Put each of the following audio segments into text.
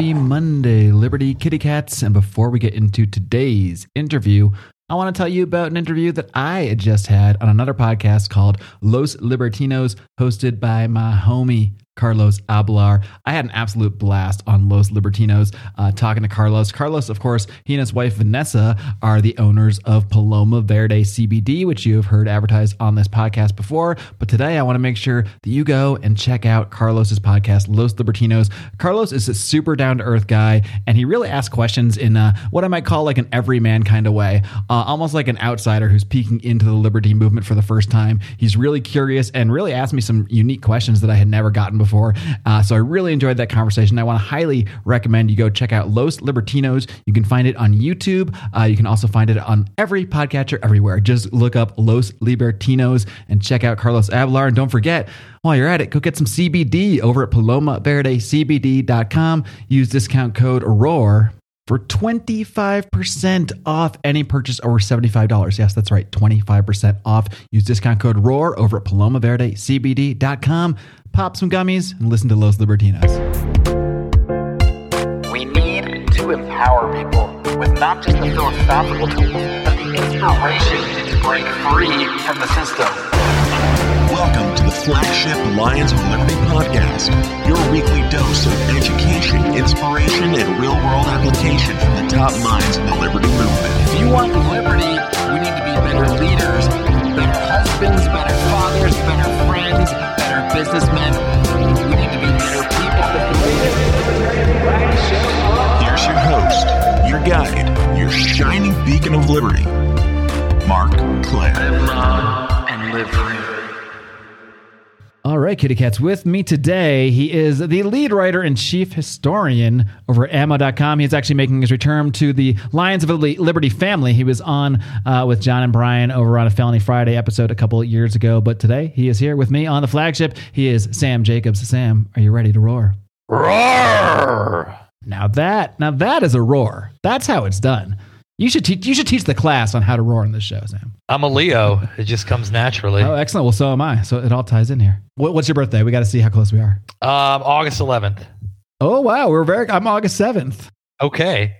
Happy Monday, Liberty Kitty Cats. And before we get into today's interview, I want to tell you about an interview that I just had on another podcast called Los Libertinos, hosted by my homie, Carlos Ablar. I had an absolute blast on Los Libertinos uh, talking to Carlos. Carlos, of course, he and his wife Vanessa are the owners of Paloma Verde CBD, which you have heard advertised on this podcast before. But today I want to make sure that you go and check out Carlos's podcast, Los Libertinos. Carlos is a super down to earth guy, and he really asks questions in uh, what I might call like an everyman kind of way, uh, almost like an outsider who's peeking into the liberty movement for the first time. He's really curious and really asked me some unique questions that I had never gotten before. Uh, so I really enjoyed that conversation. I want to highly recommend you go check out Los Libertinos. You can find it on YouTube. Uh, you can also find it on every podcatcher everywhere. Just look up Los Libertinos and check out Carlos Ablar. And don't forget, while you're at it, go get some CBD over at PalomaVerdeCBD.com. Use discount code ROAR for 25% off any purchase over $75. Yes, that's right, 25% off. Use discount code ROAR over at PalomaVerdeCBD.com. Pop some gummies and listen to Los Libertinos. We need to empower people with not just the philosophical tools, but the inspiration to break free from the system. Welcome to the flagship Lions of Liberty podcast, your weekly dose of education, inspiration, and real world application from the top minds in the liberty movement. If you want liberty, we need to be better leaders, better husbands, better fathers, better friends, better businessmen. We need to be better people. Here's your host, your guide, your shining beacon of liberty, Marc Clair. Live and live free. All right, Kitty Cats, with me today, he is the lead writer and chief historian over at ammo.com. He's actually making his return to the Lions of Liberty family. He was on uh, with John and Brian over on a Felony Friday episode a couple of years ago, but today he is here with me on the flagship. He is Sam Jacobs. Sam, are you ready to roar? Roar! Now that, now that is a roar. That's how it's done. You should teach. You should teach the class on how to roar on this show, Sam. I'm a Leo. It just comes naturally. Oh, excellent. Well, so am I. So it all ties in here. What, what's your birthday? We got to see how close we are. Um, August 11th. Oh wow, we're very. I'm August seventh. Okay.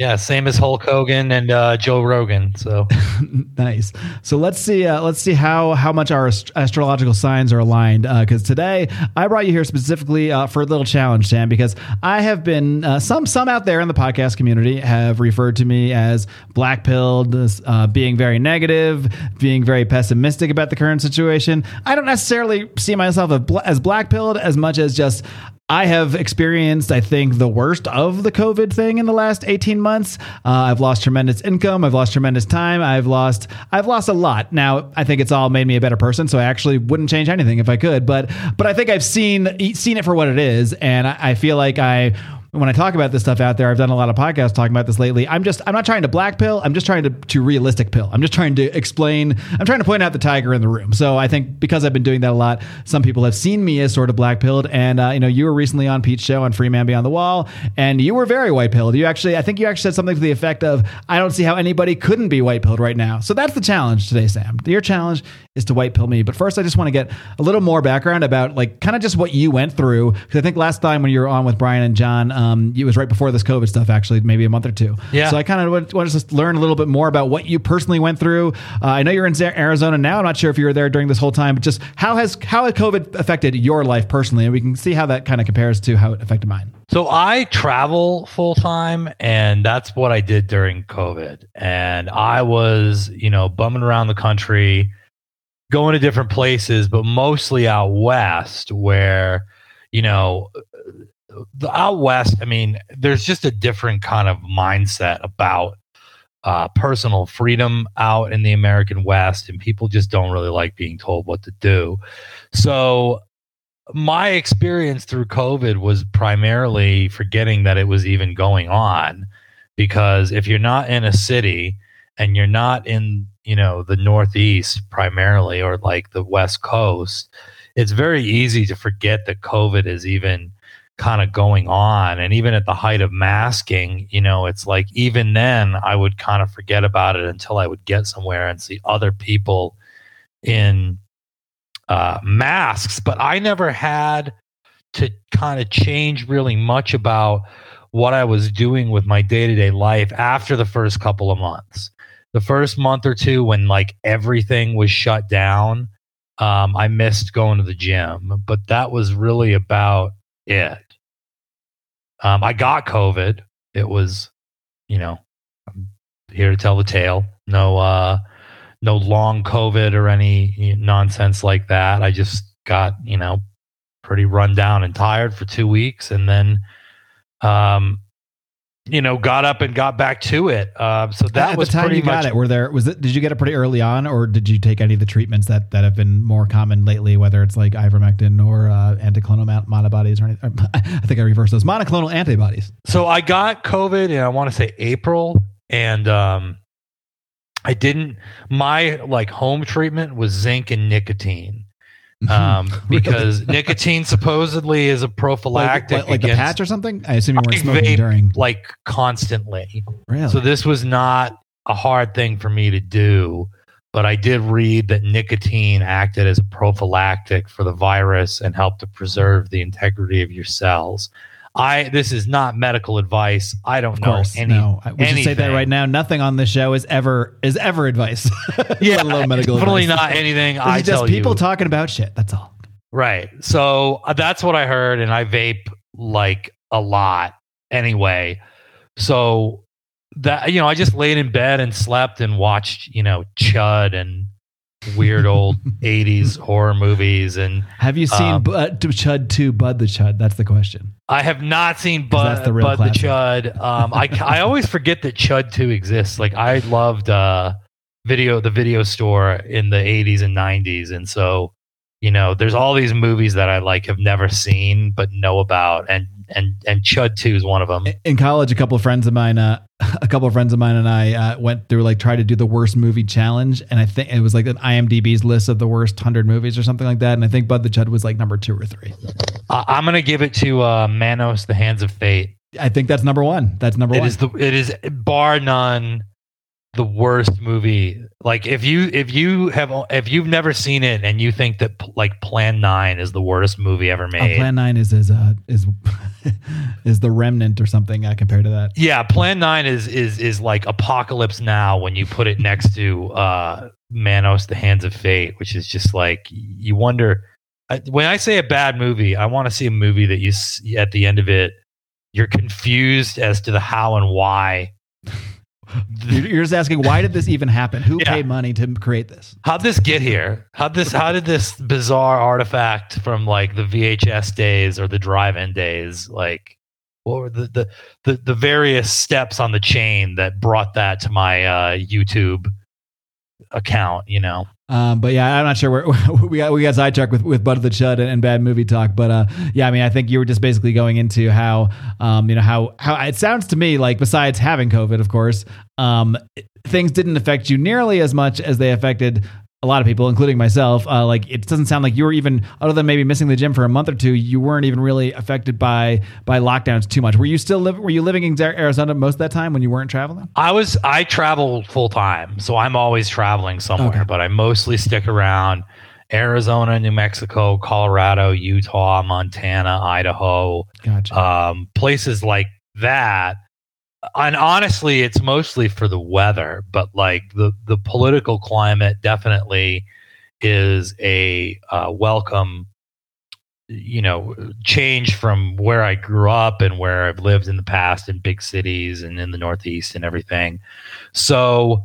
Yeah, same as Hulk Hogan and uh, Joe Rogan. So nice. So let's see. Uh, let's see how how much our ast- astrological signs are aligned. Because today I brought you here specifically uh, for a little challenge, Sam. Because I have been uh, some some out there in the podcast community have referred to me as black pilled, uh, being very negative, being very pessimistic about the current situation. I don't necessarily see myself as, as black pilled as much as just I have experienced, I think, the worst of the COVID thing in the last 18 months. Uh, I've lost tremendous income. I've lost tremendous time. I've lost, I've lost a lot. Now, I think it's all made me a better person. So I actually wouldn't change anything if I could. But, but I think I've seen, seen it for what it is. And I, I feel like I, when I talk about this stuff out there, I've done a lot of podcasts talking about this lately. I'm just, I'm not trying to black pill. I'm just trying to, to realistic pill. I'm just trying to explain, I'm trying to point out the tiger in the room. So I think because I've been doing that a lot, some people have seen me as sort of black pilled. And, uh, you know, you were recently on Pete's show on Free Man Beyond the Wall, and you were very white pilled. You actually, I think you actually said something to the effect of, I don't see how anybody couldn't be white pilled right now. So that's the challenge today, Sam. Your challenge is to white pill me. But first, I just want to get a little more background about like kind of just what you went through. Because I think last time when you were on with Brian and John, um, it was right before this COVID stuff, actually, maybe a month or two. Yeah. So I kind of want, want to just learn a little bit more about what you personally went through. Uh, I know you're in Arizona now. I'm not sure if you were there during this whole time, but just how has how has COVID affected your life personally, and we can see how that kind of compares to how it affected mine. So I travel full time, and that's what I did during COVID. And I was, you know, bumming around the country, going to different places, but mostly out west, where, you know, the out west. I mean, there's just a different kind of mindset about uh, personal freedom out in the American West, and people just don't really like being told what to do. So my experience through COVID was primarily forgetting that it was even going on because if you're not in a city and you're not in, you know, the Northeast primarily or like the West Coast, it's very easy to forget that COVID is even kind of going on. And even at the height of masking, you know, it's like even then I would kind of forget about it until I would get somewhere and see other people in uh, masks, but I never had to kind of change really much about what I was doing with my day to day life after the first couple of months. The first month or two, when like everything was shut down, um, I missed going to the gym, but that was really about it. Um, I got COVID. It was, you know, I'm here to tell the tale. No, uh, no long COVID or any nonsense like that. I just got, you know, pretty run down and tired for two weeks, and then, um, you know, got up and got back to it. Uh, so that At was the time pretty you got much it. Were there was it? Did you get it pretty early on, or did you take any of the treatments that that have been more common lately? Whether it's like ivermectin or uh, anticlonal antibodies or anything. I think I reversed those monoclonal antibodies. so I got COVID and I want to say April and um I didn't my like home treatment was zinc and nicotine. Um because nicotine supposedly is a prophylactic like, like the against patch or something. I assume you weren't smoking vape, during. like constantly. Really? So this was not a hard thing for me to do, but I did read that nicotine acted as a prophylactic for the virus and helped to preserve the integrity of your cells. I this is not medical advice. I don't of know course, any no. We should say that right now. Nothing on this show is ever is ever advice. Yeah, let alone medical definitely advice. not anything I just tell people you. talking about shit. That's all. Right. So uh, that's what I heard, and I vape like a lot anyway. So that you know, I just laid in bed and slept and watched you know Chud and weird old '80s horror movies, and Have you seen Um, Bud, Chud 2, Bud the Chud? That's the question. I have not seen that's Bud the real Bud the. Chud. Um, I I always forget that Chud Two exists. Like I loved uh, video the video store in the '80s and '90s, and so you know, there's all these movies that I like have never seen but know about, and and and Chud Two is one of them. In college, a couple of friends of mine, uh, a couple of friends of mine and I uh, went through like try to do the worst movie challenge, and I think it was like an IMDb's list of the worst hundred movies or something like that. And I think Bud the Chud was like number two or three. I I'm gonna give it to uh, Manos: The Hands of Fate. I think that's number one. That's number It one. is the it is bar none the worst movie. Like if you if you have if you've never seen it and you think that like Plan Nine is the worst movie ever Oh, made. Plan Nine is is uh, is is the remnant or something uh, compared to that. yeah, Plan Nine is is is like Apocalypse Now when you put it next to uh, Manos: The Hands of Fate, which is just like you wonder. I, when I say a bad movie, I want to see a movie that you at the end of it, you're confused as to the how and why. You're just asking why did this even happen? Who Yeah. paid money to create this? How'd this get here? How'd this? How did this bizarre artifact from like the VHS days or the drive-in days, like, what were the the the, the various steps on the chain that brought that to my uh, YouTube account? You know, Um, but yeah, I'm not sure where we got we got sidetracked with with Bud of the Chud and, and bad movie talk. But uh, yeah, I mean, I think you were just basically going into how um, you know how how it sounds to me like besides having COVID, of course, um, things didn't affect you nearly as much as they affected a lot of people, including myself. Uh, like it doesn't sound like you were even other than maybe missing the gym for a month or two, you weren't even really affected by by lockdowns too much. Were you still live? Were you living in Arizona most of that time when you weren't traveling? I was I travel full time, so I'm always traveling somewhere, Okay. but I mostly stick around Arizona, New Mexico, Colorado, Utah, Montana, Idaho. Gotcha. um, places like that. And honestly, it's mostly for the weather, but like the the political climate definitely is a uh, welcome, you know, change from where I grew up and where I've lived in the past in big cities and in the Northeast and everything. So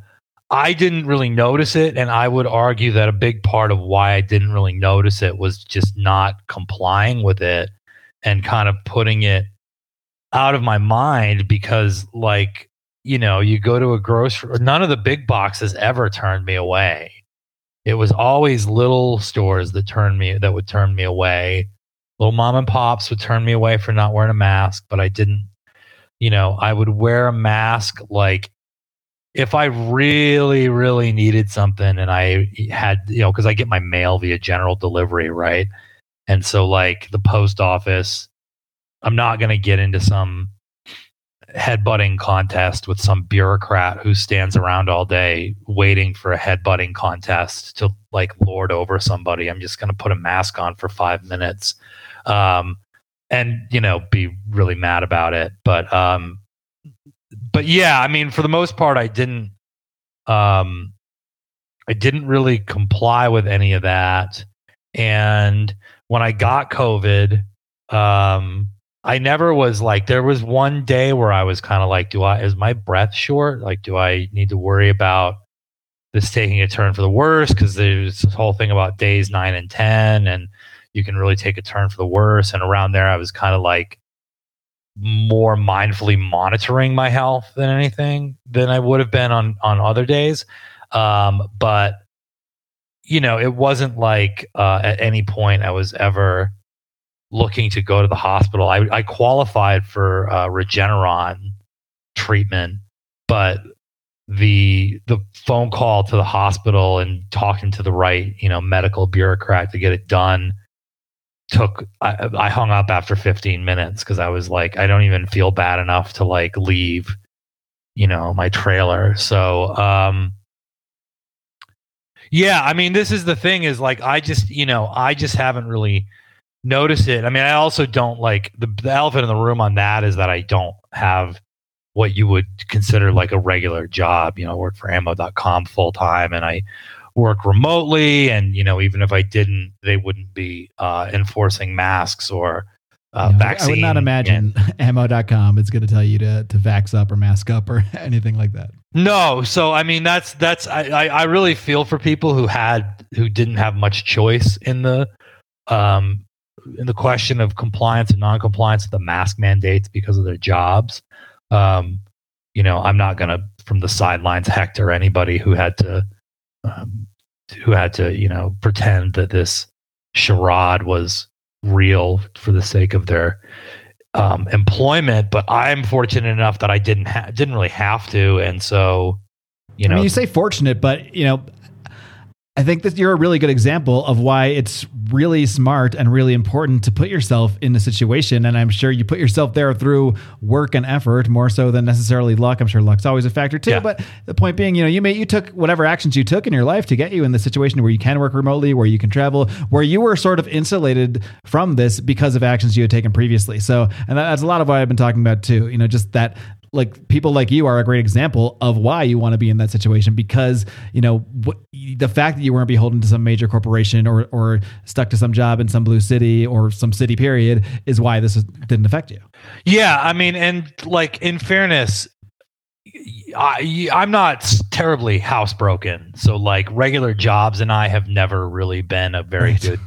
I didn't really notice it, and I would argue that a big part of why I didn't really notice it was just not complying with it and kind of putting it out of my mind because like you know you go to a grocery none of the big boxes ever turned me away. It was always little stores that turned me that would turn me away. Little mom and pops would turn me away for not wearing a mask but i didn't you know i would wear a mask like if i really really needed something and i had you know because i get my mail via general delivery right? And so like the post office I'm not going to get into some headbutting contest with some bureaucrat who stands around all day waiting for a headbutting contest to like lord over somebody. I'm just going to put a mask on for five minutes. Um, and you know be really mad about it. But um, but yeah, I mean, for the most part, I didn't um, I didn't really comply with any of that. And when I got COVID, um, I never was like, there was one day where I was kind of like, do I, is my breath short? Like, do I need to worry about this taking a turn for the worse? Because there's this whole thing about days nine and 10, and you can really take a turn for the worse. And around there, I was kind of like more mindfully monitoring my health than anything than I would have been on, on other days. Um, but, you know, it wasn't like uh, at any point I was ever looking to go to the hospital. I, I qualified for uh, Regeneron treatment, but the the phone call to the hospital and talking to the right you know medical bureaucrat to get it done took I, I hung up after 15 minutes because I was like I don't even feel bad enough to like leave you know my trailer so um yeah I mean this is the thing is like I just you know I just haven't really notice it. I mean, I also don't like the, the elephant in the room on that is that I don't have what you would consider like a regular job. You know, I work for ammo.com full time and I work remotely. And, you know, even if I didn't, they wouldn't be uh, enforcing masks or uh, Yeah, I- vaccine. I would not imagine ammo.com is going to tell you to, to vax up or mask up or anything like that. No, so I mean that's that's I, I I really feel for people who had who didn't have much choice in the um in the question of compliance and non-compliance with the mask mandates because of their jobs. Um, you know, I'm not gonna from the sidelines hector anybody who had to um, who had to you know pretend that this charade was real for the sake of their um, employment, but I'm fortunate enough that I didn't ha- didn't really have to, and so you know, I mean, you say fortunate, but you know, I think that you're a really good example of why it's really smart and really important to put yourself in a situation. And I'm sure you put yourself there through work and effort more so than necessarily luck. I'm sure luck's always a factor too. Yeah. But the point being, you know, you may you took whatever actions you took in your life to get you in the situation where you can work remotely, where you can travel, where you were sort of insulated from this because of actions you had taken previously. So, and that's a lot of what I've been talking about too. You know, just that like people like you are a great example of why you want to be in that situation because you know what, the fact that you weren't beholden to some major corporation or or stuck to some job in some blue city or some city period is why this didn't affect you. Yeah, I mean, and like in fairness, I I'm not terribly housebroken. So like regular jobs and I have never really been a very Right. good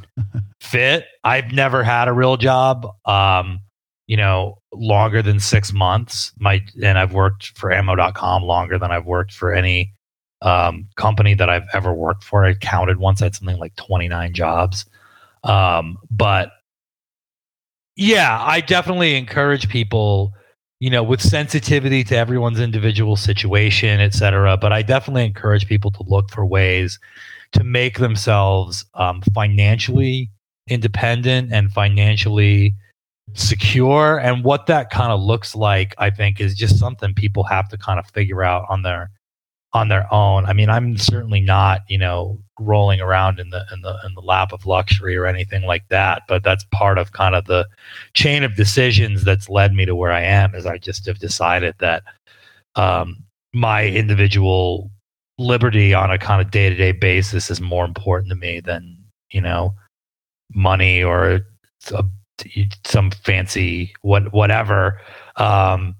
fit. I've never had a real job. Um, you know, longer than six months. My and I've worked for ammo.com longer than I've worked for any um, company that I've ever worked for. I counted once I had something like 29 jobs. Um, but yeah, I definitely encourage people, you know, with sensitivity to everyone's individual situation, et cetera. But I definitely encourage people to look for ways to make themselves um, financially independent and financially secure. And what that kind of looks like, I think, is just something people have to kind of figure out on their on their own. I mean, I'm certainly not, you know, rolling around in the in the in the lap of luxury or anything like that, but that's part of kind of the chain of decisions that's led me to where I am is I just have decided that um my individual liberty on a kind of day-to-day basis is more important to me than, you know, money or a, some fancy what whatever. Um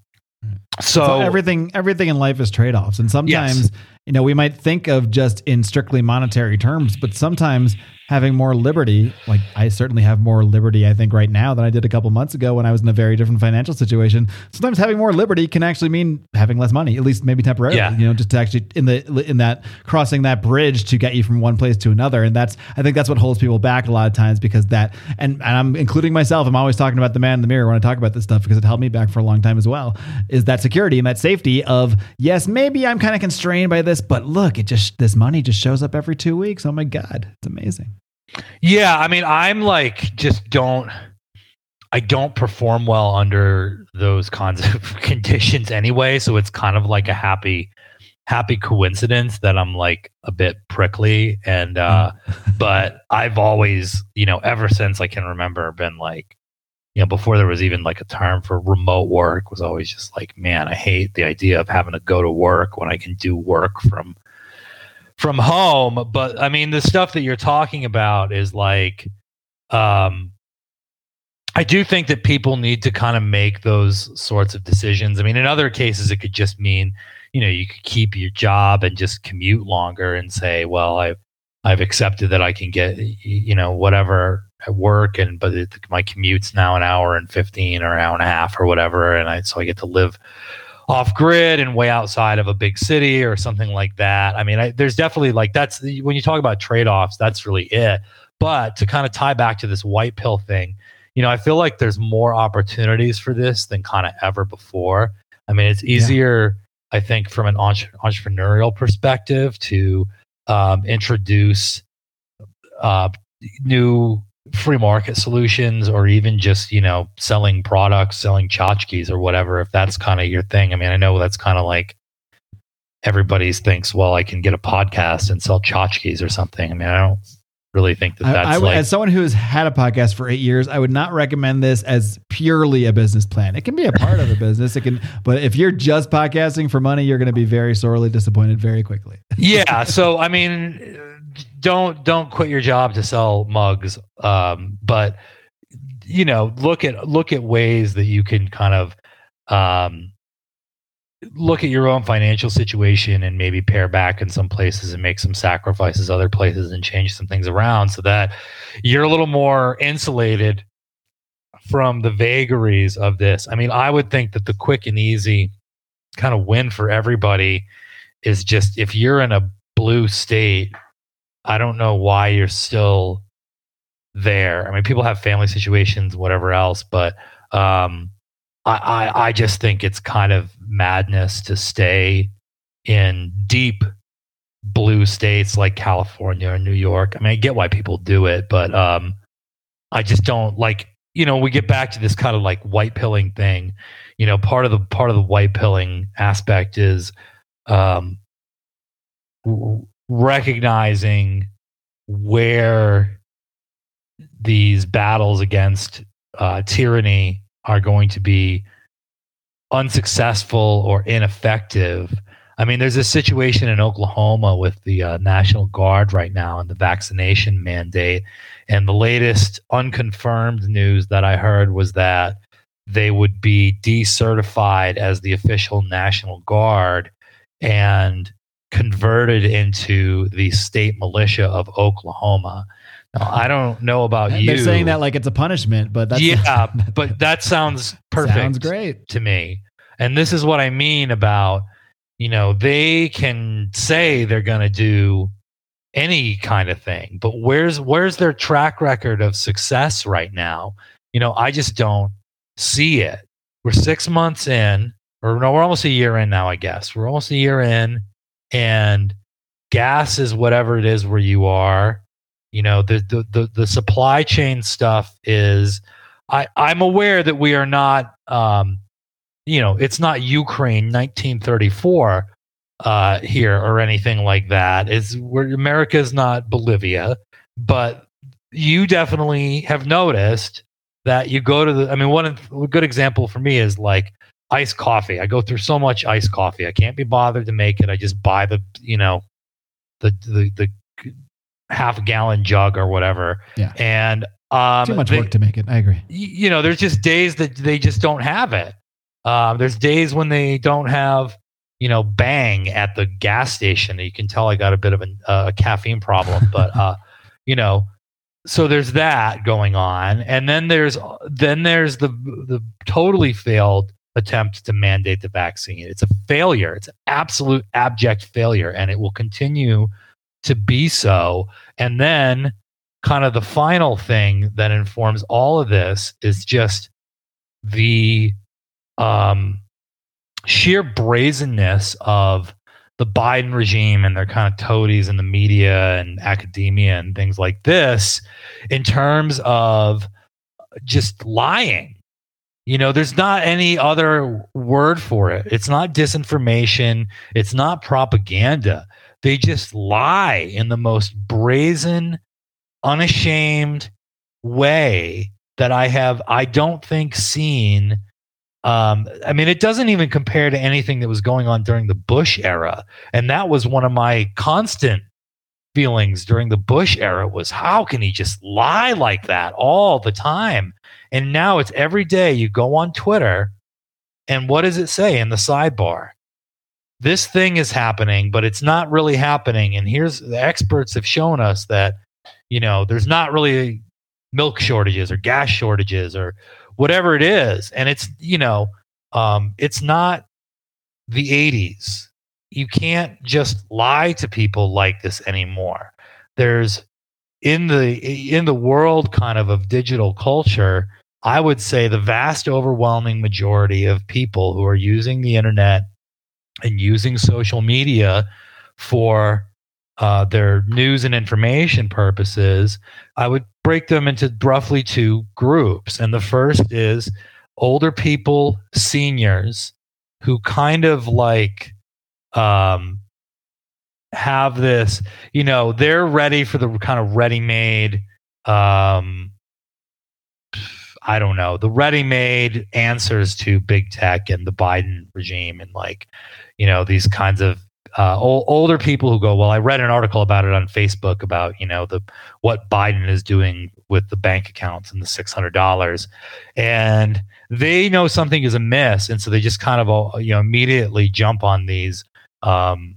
so, So everything everything in life is trade-offs and sometimes you know we might think of just in strictly monetary terms but sometimes having more liberty like I certainly have more liberty I think right now than I did a couple months ago when I was in a very different financial situation sometimes having more liberty can actually mean having less money at least maybe temporarily Yeah. you know just to actually in the in that crossing that bridge to get you from one place to another and that's I think that's what holds people back a lot of times because that and, and I'm including myself I'm always talking about the man in the mirror when I talk about this stuff because it held me back for a long time as well is that security and that safety of yes maybe I'm kind of constrained by this but look it just this money just shows up every 2 weeks. Oh my god. It's amazing. Yeah, I mean, I'm like just don't I don't perform well under those kinds of conditions anyway, so it's kind of like a happy happy coincidence that I'm like a bit prickly. And uh but I've always, you know, ever since I can remember been like you know, before there was even like a term for remote work, was always just like, man, I hate the idea of having to go to work when I can do work from from home. But I mean, the stuff that you're talking about is like, um, I do think that people need to kind of make those sorts of decisions. I mean, in other cases, it could just mean, you know, you could keep your job and just commute longer and say, well, I've I've accepted that I can get, you know, whatever at work, and but it, my commute's now an hour and fifteen or an hour and a half or whatever, and I so I get to live off grid and way outside of a big city or something like that. I mean, I, there's definitely like that's when you talk about trade offs, that's really it. But to kind of tie back to this white pill thing, you know, I feel like there's more opportunities for this than kind of ever before. I mean, it's easier, yeah. I think, from an entre- entrepreneurial perspective to um, introduce uh, new free market solutions or even just you know selling products selling tchotchkes or whatever if that's kind of your thing. I mean i know that's kind of like everybody's thinks well i can get a podcast and sell tchotchkes or something. I mean i don't really think that that's I, I, like, as someone who has had a podcast for eight years i would not recommend this as purely a business plan. It can be a part of a business. It can but if you're just podcasting for money you're going to be very sorely disappointed very quickly. Yeah so i mean don't don't quit your job to sell mugs um, but you know look at look at ways that you can kind of um, look at your own financial situation and maybe pare back in some places and make some sacrifices other places and change some things around so that you're a little more insulated from the vagaries of this. I mean i would think that the quick and easy kind of win for everybody is just if you're in a blue state I don't know why you're still there. I mean, people have family situations, whatever else, but um, I, I, I just think it's kind of madness to stay in deep blue states like California or New York. I mean, I get why people do it, but um, I just don't like. You know, we get back to this kind of like white pilling thing. You know, part of the part of the white pilling aspect is um, recognizing where these battles against uh, tyranny are going to be unsuccessful or ineffective. I mean, there's a situation in Oklahoma with the uh, National Guard right now and the vaccination mandate. And the latest unconfirmed news that I heard was that they would be decertified as the official National Guard. And converted into the state militia of Oklahoma. Now, I don't know about They're you. They're saying that like it's a punishment, but that's yeah, but that sounds perfect. Sounds great to me. And this is what I mean about you know they can say they're going to do any kind of thing, but where's where's their track record of success right now? You know, I just don't see it. We're six months in, or no, we're almost a year in now. I guess we're almost a year in and gas is whatever it is where you are. You know the the the, the supply chain stuff is i i'm aware that we are not um you know it's not ukraine 1934 uh here or anything like that. Is where america is not bolivia but you definitely have noticed that you go to the i mean one good example for me is like iced coffee. I go through so much iced coffee. I can't be bothered to make it. I just buy the, you know, the the the half gallon jug or whatever. Yeah. And um, too much they, work to make it. I agree. You know, there's just days that they just don't have it. Um, there's days when they don't have, you know, bang at the gas station. You can tell I got a bit of a, a caffeine problem, but uh, you know, so there's that going on, and then there's then there's the the totally failed attempt to mandate the vaccine. It's a failure. It's an absolute abject failure, and it will continue to be so. And then, kind of the final thing that informs all of this is just the um, sheer brazenness of the Biden regime and their kind of toadies in the media and academia and things like this in terms of just lying you know, there's not any other word for it. It's not disinformation, it's not propaganda. They just lie in the most brazen, unashamed way that I have, I don't think seen. Um, I mean, it doesn't even compare to anything that was going on during the Bush era. And that was one of my constant feelings during the Bush era was how can he just lie like that all the time? And now it's every day you go on Twitter and what does it say in the sidebar? This thing is happening, but it's not really happening. And here's the experts have shown us that, you know, there's not really milk shortages or gas shortages or whatever it is. And it's, you know, um, it's not the 80s. You can't just lie to people like this anymore. There's in the in the world kind of of digital culture, I would say the vast overwhelming majority of people who are using the internet and using social media for uh, their news and information purposes, I would break them into roughly two groups. And the first is older people, seniors, who kind of like um, have this, you know, they're ready for the kind of ready made um, I don't know, the ready-made answers to big tech and the Biden regime and like, you know, these kinds of uh, old, older people who go, well, I read an article about it on Facebook about, you know, the what Biden is doing with the bank accounts and the six hundred dollars, and they know something is amiss, and so they just kind of, uh, you know, immediately jump on these, um,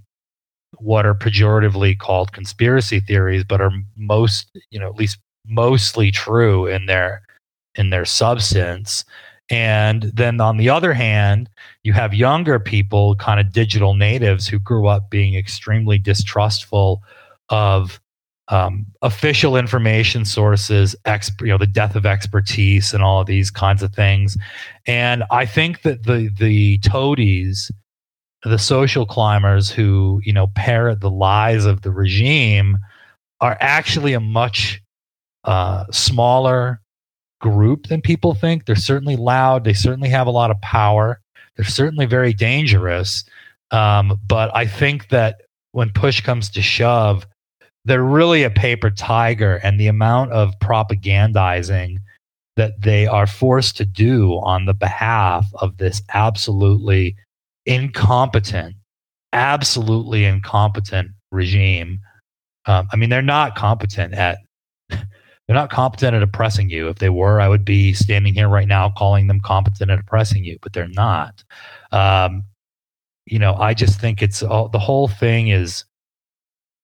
what are pejoratively called conspiracy theories, but are most, you know, at least mostly true in their in their substance. And then on the other hand, you have younger people, kind of digital natives, who grew up being extremely distrustful of um, official information sources, exp- you know, the death of expertise, and all of these kinds of things. And I think that the the toadies, the social climbers who you know parrot the lies of the regime, are actually a much uh, smaller, group than people think. They're certainly loud. They certainly have a lot of power. They're certainly very dangerous. Um, but I think that when push comes to shove, they're really a paper tiger, and the amount of propagandizing that they are forced to do on the behalf of this absolutely incompetent, absolutely incompetent regime. Um, I mean, they're not competent at they're not competent at oppressing you. If they were, I would be standing here right now calling them competent at oppressing you, but they're not. Um, you know, I just think it's all, the whole thing is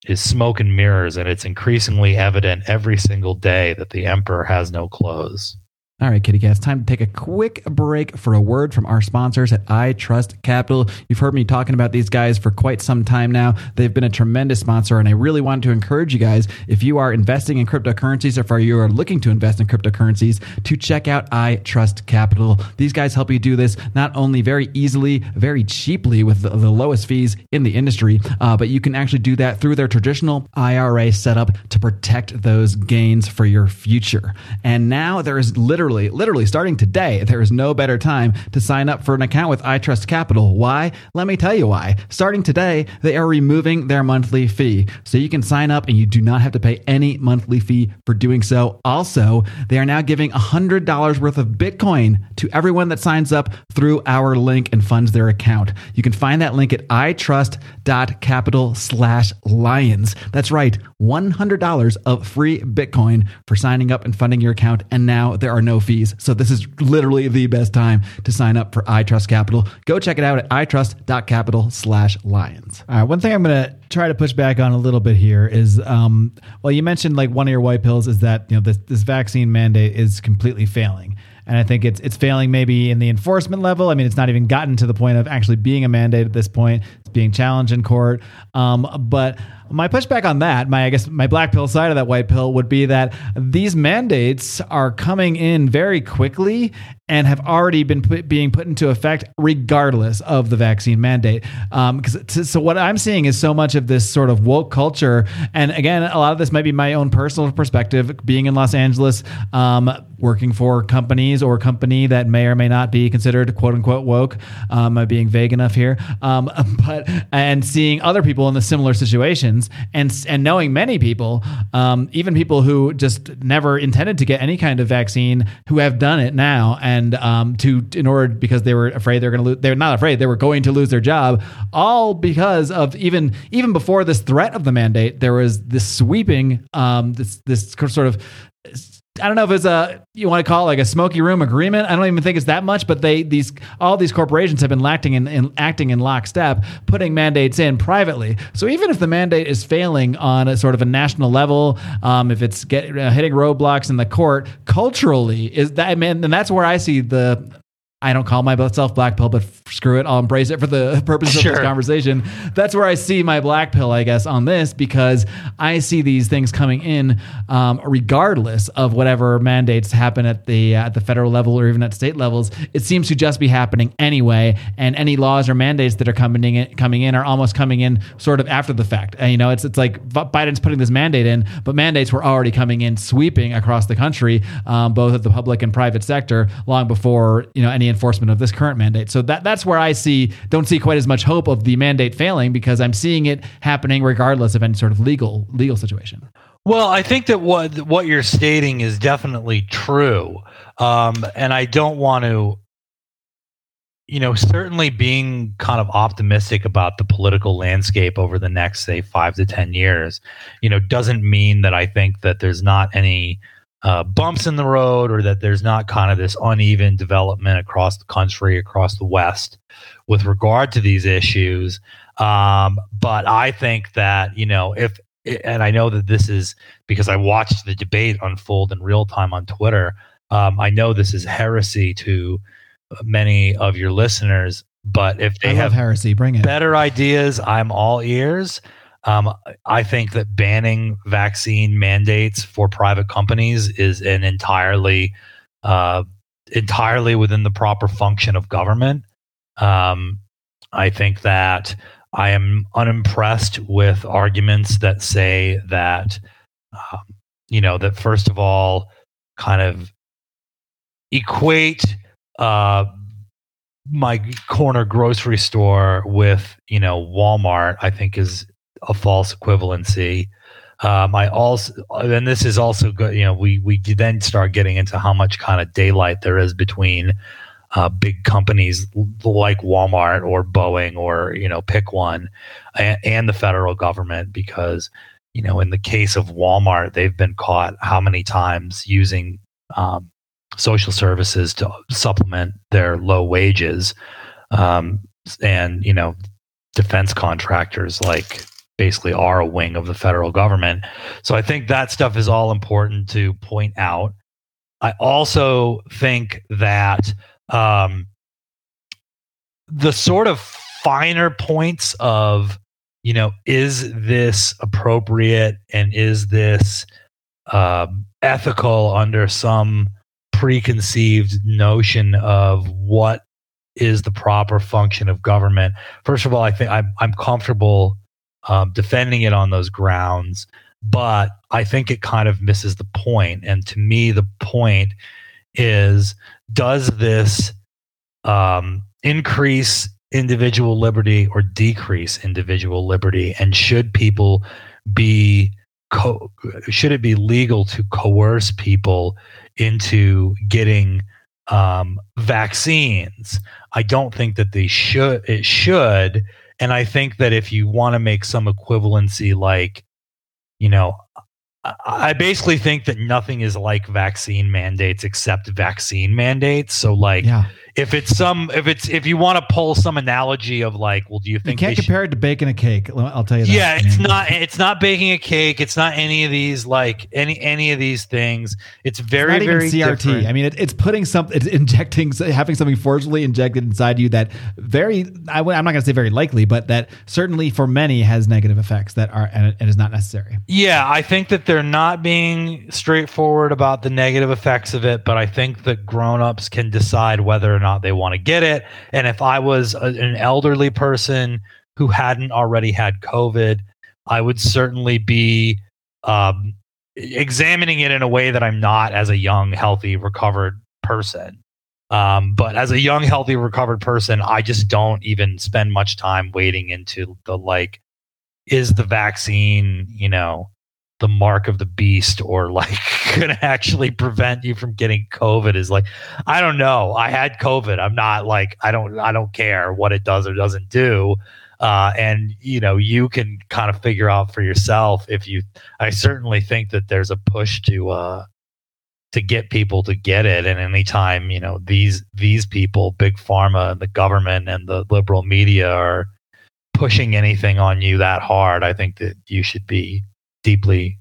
is smoke and mirrors, and it's increasingly evident every single day that the emperor has no clothes. All right, kitty cats, time to take a quick break for a word from our sponsors at iTrust Capital. You've heard me talking about these guys for quite some time now. They've been a tremendous sponsor, and I really want to encourage you guys, if you are investing in cryptocurrencies or if you are looking to invest in cryptocurrencies, to check out iTrust Capital. These guys help you do this not only very easily, very cheaply with the, the lowest fees in the industry, uh, but you can actually do that through their traditional IRA setup to protect those gains for your future. And now there is literally literally, literally starting today, there is no better time to sign up for an account with iTrust Capital. Why? Let me tell you why. Starting today, they are removing their monthly fee. So you can sign up and you do not have to pay any monthly fee for doing so. Also, they are now giving $100 worth of Bitcoin to everyone that signs up through our link and funds their account. You can find that link at itrust.capital slash lions. That's right, $100 of free Bitcoin for signing up and funding your account. And now there are no fees. So this is literally the best time to sign up for iTrust Capital. Go check it out at itrust.capital slash lions. All right. One thing I'm going to try to push back on a little bit here is, um, well, you mentioned like one of your white pills is that, you know, this, this vaccine mandate is completely failing. And I think it's it's failing maybe in the enforcement level. I mean, it's not even gotten to the point of actually being a mandate at this point. Being challenged in court. Um, but my pushback on that, my I guess my black pill side of that white pill would be that these mandates are coming in very quickly and have already been put, being put into effect regardless of the vaccine mandate. Um, so what I'm seeing is so much of this sort of woke culture, and again, a lot of this might be my own personal perspective, being in Los Angeles, um, working for companies or a company that may or may not be considered quote unquote woke. Um, being vague enough here, um, but and seeing other people in the similar situations and and knowing many people, um, even people who just never intended to get any kind of vaccine, who have done it now, and um, to in order because they were afraid they're going to lose. They're not afraid; they were going to lose their job, all because of even even before this threat of the mandate, there was this sweeping, um, this this sort of I don't know if it's a you want to call it like a smoky room agreement. I don't even think it's that much, but they these all these corporations have been acting in, in acting in lockstep, putting mandates in privately. So even if the mandate is failing on a sort of a national level, um, if it's get, uh, hitting roadblocks in the court, culturally is that I mean, and that's where I see the I don't call myself black pill, but screw it. I'll embrace it for the purposes Sure. of this conversation. That's where I see my black pill, I guess, on this because I see these things coming in, um, regardless of whatever mandates happen at the at the federal level or even at state levels. It seems to just be happening anyway, and any laws or mandates that are coming in coming in are almost coming in sort of after the fact. And, you know, it's it's like Biden's putting this mandate in, but mandates were already coming in sweeping across the country, um, both at the public and private sector, long before you know any enforcement of this current mandate. So that that's where I see don't see quite as much hope of the mandate failing because I'm seeing it happening regardless of any sort of legal legal situation. Well, I think that what what you're stating is definitely true, um, and I don't want to, you know, certainly being kind of optimistic about the political landscape over the next, say, five to ten years, you know, doesn't mean that I think that there's not any uh, bumps in the road or that there's not kind of this uneven development across the country, across the West, with regard to these issues. Um, but I think that you know if and I know that this is because I watched the debate unfold in real time on Twitter. Um, I know this is heresy to many of your listeners, but if they have heresy. Bring it. better ideas, I'm all ears. Um, I think that banning vaccine mandates for private companies is an entirely, uh, entirely within the proper function of government. Um, I think that I am unimpressed with arguments that say that, um, you know, that first of all, kind of equate uh, my corner grocery store with, you know, Walmart. I think is a false equivalency. Um, I also, and this is also good. You know, we we then start getting into how much kind of daylight there is between uh, big companies like Walmart or Boeing or you know pick one, and, and the federal government because you know in the case of Walmart they've been caught how many times using um, social services to supplement their low wages, um, and you know defense contractors like basically are a wing of the federal government. So I think that stuff is all important to point out. I also think that um, the sort of finer points of, you know, is this appropriate and is this um ethical under some preconceived notion of what is the proper function of government? First of all, I think I'm, I'm comfortable um, defending it on those grounds, but I think it kind of misses the point. And to me, the point is does this um, increase individual liberty or decrease individual liberty? And should people be co- should it be legal to coerce people into getting um, vaccines? I don't think that they should. It should, and I think that if you want to make some equivalency, like you know, I- basically think that nothing is like vaccine mandates except vaccine mandates. So like Yeah, if it's some if it's if you want to pull some analogy of like, well, do you think you can't should- compare it to baking a cake. I'll tell you that. yeah, it's not it's not baking a cake. It's not any of these like any any of these things. It's very even very CRT. different. I mean, it, it's putting something, it's injecting, having something forcibly injected inside you that very, I, am not going to say very likely, but that certainly for many has negative effects that are, and it is not necessary. Yeah, I think that they're not being straightforward about the negative effects of it, but I think that grown-ups can decide whether or not they want to get it. And if I was a, an elderly person who hadn't already had COVID, I would certainly be um, examining it in a way that I'm not as a young, healthy, recovered person. Um, but as a young, healthy, recovered person, I just don't even spend much time wading into the like, is the vaccine, you know, the mark of the beast or like going to actually prevent you from getting COVID is like, I don't know. I had COVID. I'm not like, I don't, I don't care what it does or doesn't do. Uh, and you know, you can kind of figure out for yourself if you, I certainly think that there's a push to, uh, to get people to get it and anytime you know these these people big pharma and the government and the liberal media are pushing anything on you that hard i think that you should be deeply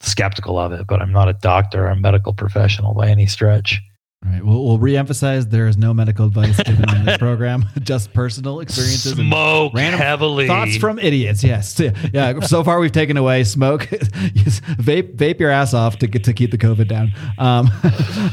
skeptical of it but i'm not a doctor or a medical professional by any stretch All right. We'll, we'll reemphasize there is no medical advice given on this program, just personal experiences. and smoke random heavily Thoughts from idiots. Yes. Yeah. So far, we've taken away smoke. yes, vape, vape your ass off to get to keep the COVID down. Um,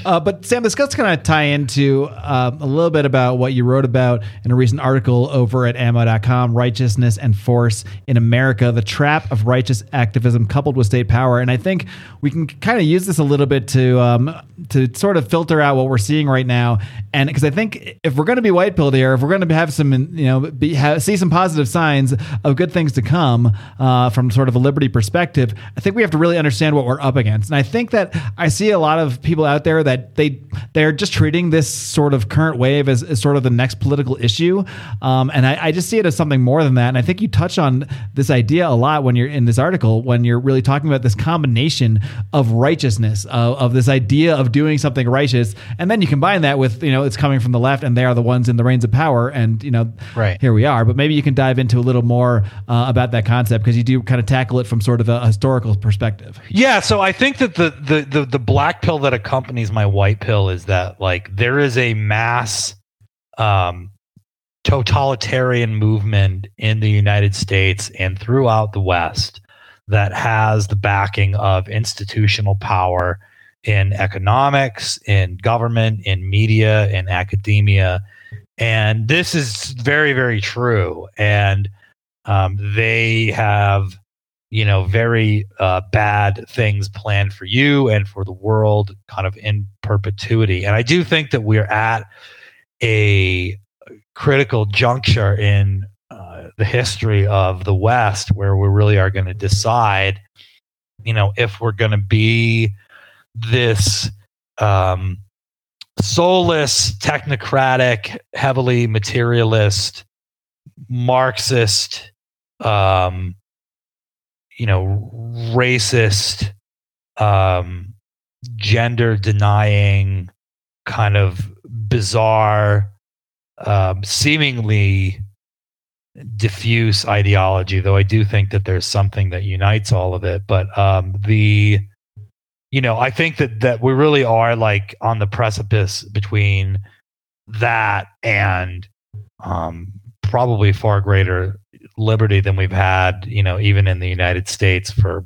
uh, but Sam, this does kind of tie into um, a little bit about what you wrote about in a recent article over at ammo.com righteousness and force in America, the trap of righteous activism coupled with state power. And I think we can kind of use this a little bit to, um, to sort of filter out what we're seeing right now. And because I think if we're going to be white pilled here, if we're going to have some, you know, be, have, see some positive signs of good things to come uh, from sort of a liberty perspective, I think we have to really understand what we're up against. And I think that I see a lot of people out there that they they're just treating this sort of current wave as, as sort of the next political issue. Um, and I, I just see it as something more than that. And I think you touch on this idea a lot when you're in this article, when you're really talking about this combination of righteousness, of, of this idea of doing something righteous. And then you combine that with, you know, it's coming from the left and they are the ones in the reins of power. And, you know, Right. here we are. But maybe you can dive into a little more uh, about that concept because you do kind of tackle it from sort of a historical perspective. Yeah, so I think that the, the the the black pill that accompanies my white pill is that like there is a mass um totalitarian movement in the United States and throughout the West that has the backing of institutional power in economics, in government, in media, in academia. And this is very, very true. And um, they have you know, very uh, bad things planned for you and for the world kind of in perpetuity. And I do think that we're at a critical juncture in uh, the history of the West where we really are going to decide, you know, if we're going to be this um, soulless, technocratic, heavily materialist, Marxist, um, you know, racist, um, gender denying, kind of bizarre, um, seemingly diffuse ideology. Though I do think that there's something that unites all of it. But um, the, you know, I think that that we really are like on the precipice between that and um, probably far greater liberty than we've had, you know, even in the United States for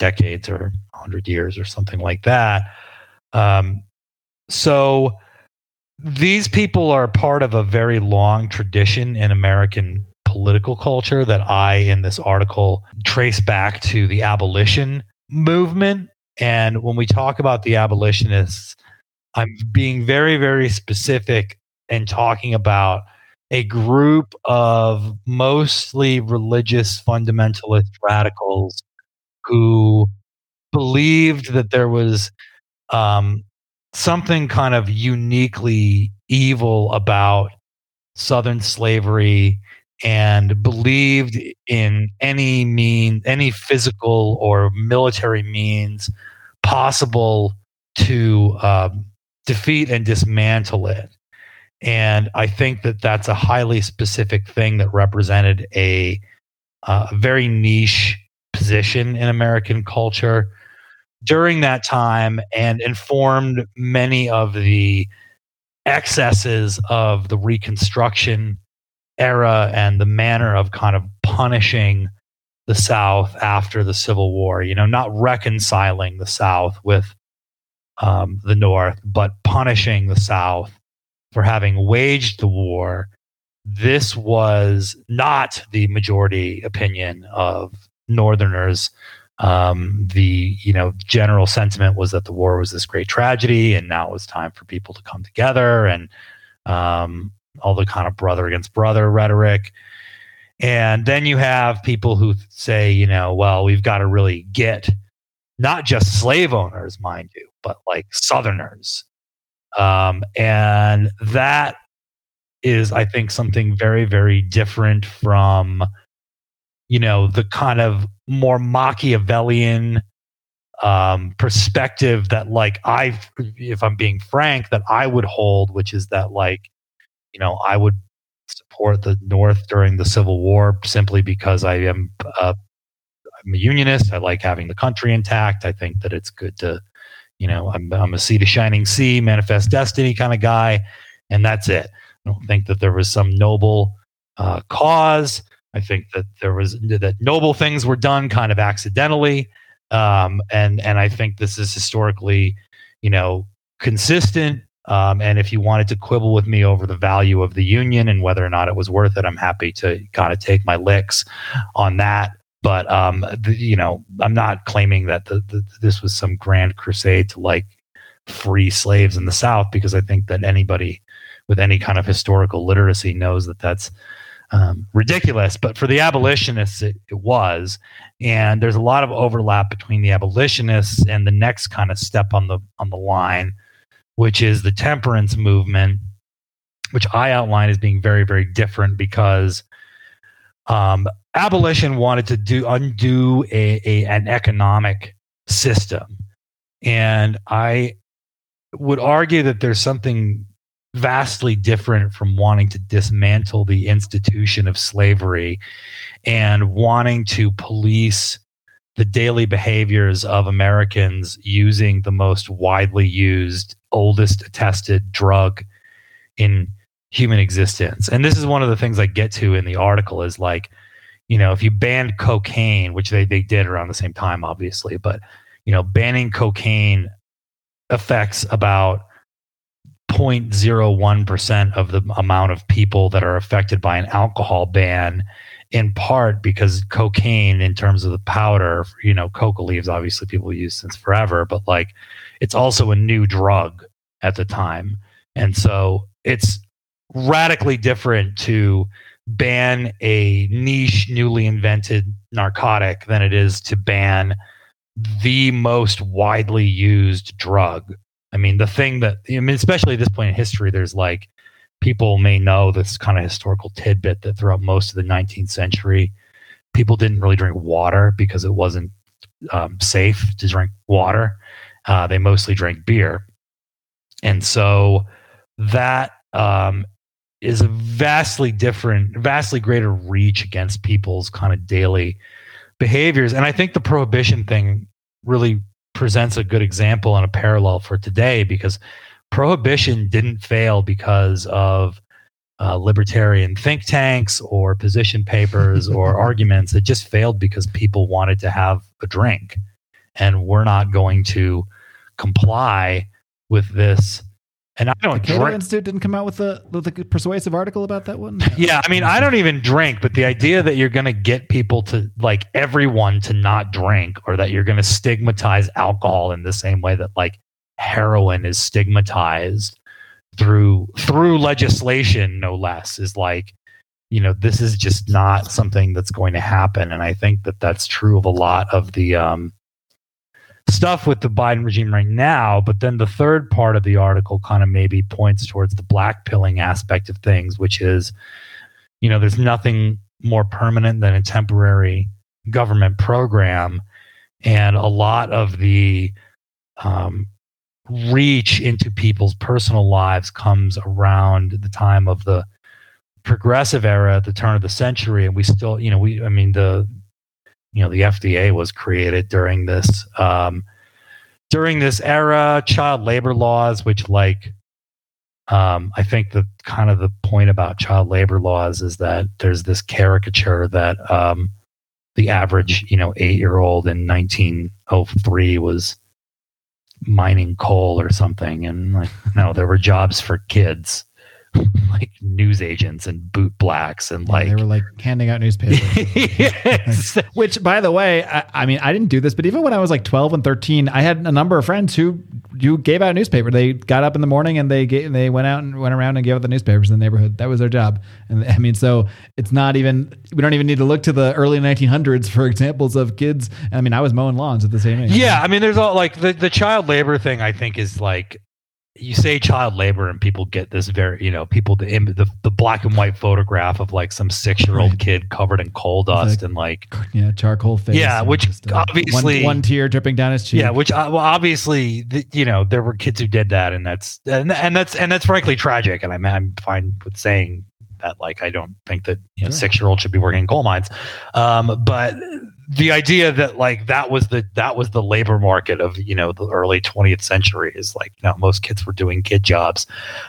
decades or 100 years or something like that. Um, so these people are part of a very long tradition in American political culture that I, in this article, trace back to the abolition movement. And when we talk about the abolitionists, I'm being very, very specific and talking about a group of mostly religious fundamentalist radicals who believed that there was um, something kind of uniquely evil about Southern slavery and believed in any mean, any physical or military means possible to um, defeat and dismantle it. And I think that that's a highly specific thing that represented a, uh, very niche position in American culture during that time and informed many of the excesses of the Reconstruction era and the manner of kind of punishing the South after the Civil War. You know, not reconciling the South with um, the North, but punishing the South for having waged the war. This was not the majority opinion of Northerners um, the you know general sentiment was that the war was this great tragedy, and now it was time for people to come together, and um, all the kind of brother against brother rhetoric. And then you have people who say, you know, well, we've got to really get not just slave owners, mind you, but like Southerners. Um, and that is, I think, something very, very different from, you know, the kind of more Machiavellian um, perspective that, like, I, if I'm being frank, that I would hold, which is that, like, you know, I would support the North during the Civil War simply because I am uh, I'm a unionist. I like having the country intact. I think that it's good to, you know, I'm I'm a sea to shining sea, manifest destiny kind of guy, and that's it. I don't think that there was some noble uh, cause. I think that there was that noble things were done kind of accidentally, um, and and I think this is historically, you know, consistent um, and if you wanted to quibble with me over the value of the union and whether or not it was worth it, I'm happy to kind of take my licks on that. But um, the, you know, I'm not claiming that the, the, this was some grand crusade to like free slaves in the South because I think that anybody with any kind of historical literacy knows that that's um, ridiculous. But for the abolitionists, it, it was, and there's a lot of overlap between the abolitionists and the next kind of step on the on the line which is the temperance movement, which I outline as being very, very different because um, abolition wanted to do undo a, a, an economic system, and I would argue that there's something vastly different from wanting to dismantle the institution of slavery and wanting to police the daily behaviors of Americans using the most widely used oldest attested drug in human existence. And this is one of the things I get to in the article is like, you know, if you banned cocaine, which they, they did around the same time, obviously, but, you know, banning cocaine affects about 0.01% of the amount of people that are affected by an alcohol ban in part because cocaine in terms of the powder you know coca leaves obviously people use since forever but like it's also a new drug at the time. And so it's radically different to ban a niche, newly invented narcotic than it is to ban the most widely used drug. I mean, the thing that, I mean, especially at this point in history, there's like people may know this kind of historical tidbit that throughout most of the 19th century, people didn't really drink water because it wasn't um, safe to drink water. Uh, they mostly drank beer. And so that um, is a vastly different, vastly greater reach against people's kind of daily behaviors. And I think the prohibition thing really presents a good example and a parallel for today because prohibition didn't fail because of uh, libertarian think tanks or position papers or arguments. It just failed because people wanted to have a drink. And we're not going to comply with this. And I don't the Cato drink. Institute didn't come out with a with a persuasive article about that one. Yeah, I mean, I don't even drink, but the idea that you're going to get people to like everyone to not drink, or that you're going to stigmatize alcohol in the same way that like heroin is stigmatized through through legislation, no less, is like, you know, this is just not something that's going to happen. And I think that that's true of a lot of the um, stuff with the Biden regime right now. But then the third part of the article kind of maybe points towards the black pilling aspect of things, which is, you know, there's nothing more permanent than a temporary government program. And a lot of the um, reach into people's personal lives comes around the time of the progressive era at the turn of the century. And we still, you know, we, I mean, the, you know the FDA was created during this um, during this era. Child labor laws, which like um, I think the kind of the point about child labor laws is that there's this caricature that um, the average you know eight year old in 1903 was mining coal or something, and like no, there were jobs for kids. like news agents and boot blacks and Yeah, like they were like handing out newspapers. Yes. Which, by the way, I, I mean, I didn't do this, but even when I was like 12 and 13, I had a number of friends who who gave out newspaper. They got up in the morning and they gave, they went out and went around and gave out the newspapers in the neighborhood. That was their job. And I mean, so it's not even we don't even need to look to the early 1900s for examples of kids. I mean, I was mowing lawns at the same age. Yeah, I mean, there's all like the the child labor thing. I think is like you say child labor, and people get this very, you know, people the the, the black and white photograph of like some six year old Right. kid covered in coal dust like- and like yeah, charcoal face. Yeah, which just, uh, obviously- one, one tear dripping down his cheek. yeah, which uh, well, obviously, the, you know, there were kids who did that, and that's and, and that's and that's frankly tragic. And I'm I'm fine with saying that. Like, I don't think that you know Sure. six year old should be working in coal mines, um, but the idea that like that was the that was the labor market of you know the early 20th century is like you know most kids were doing kid jobs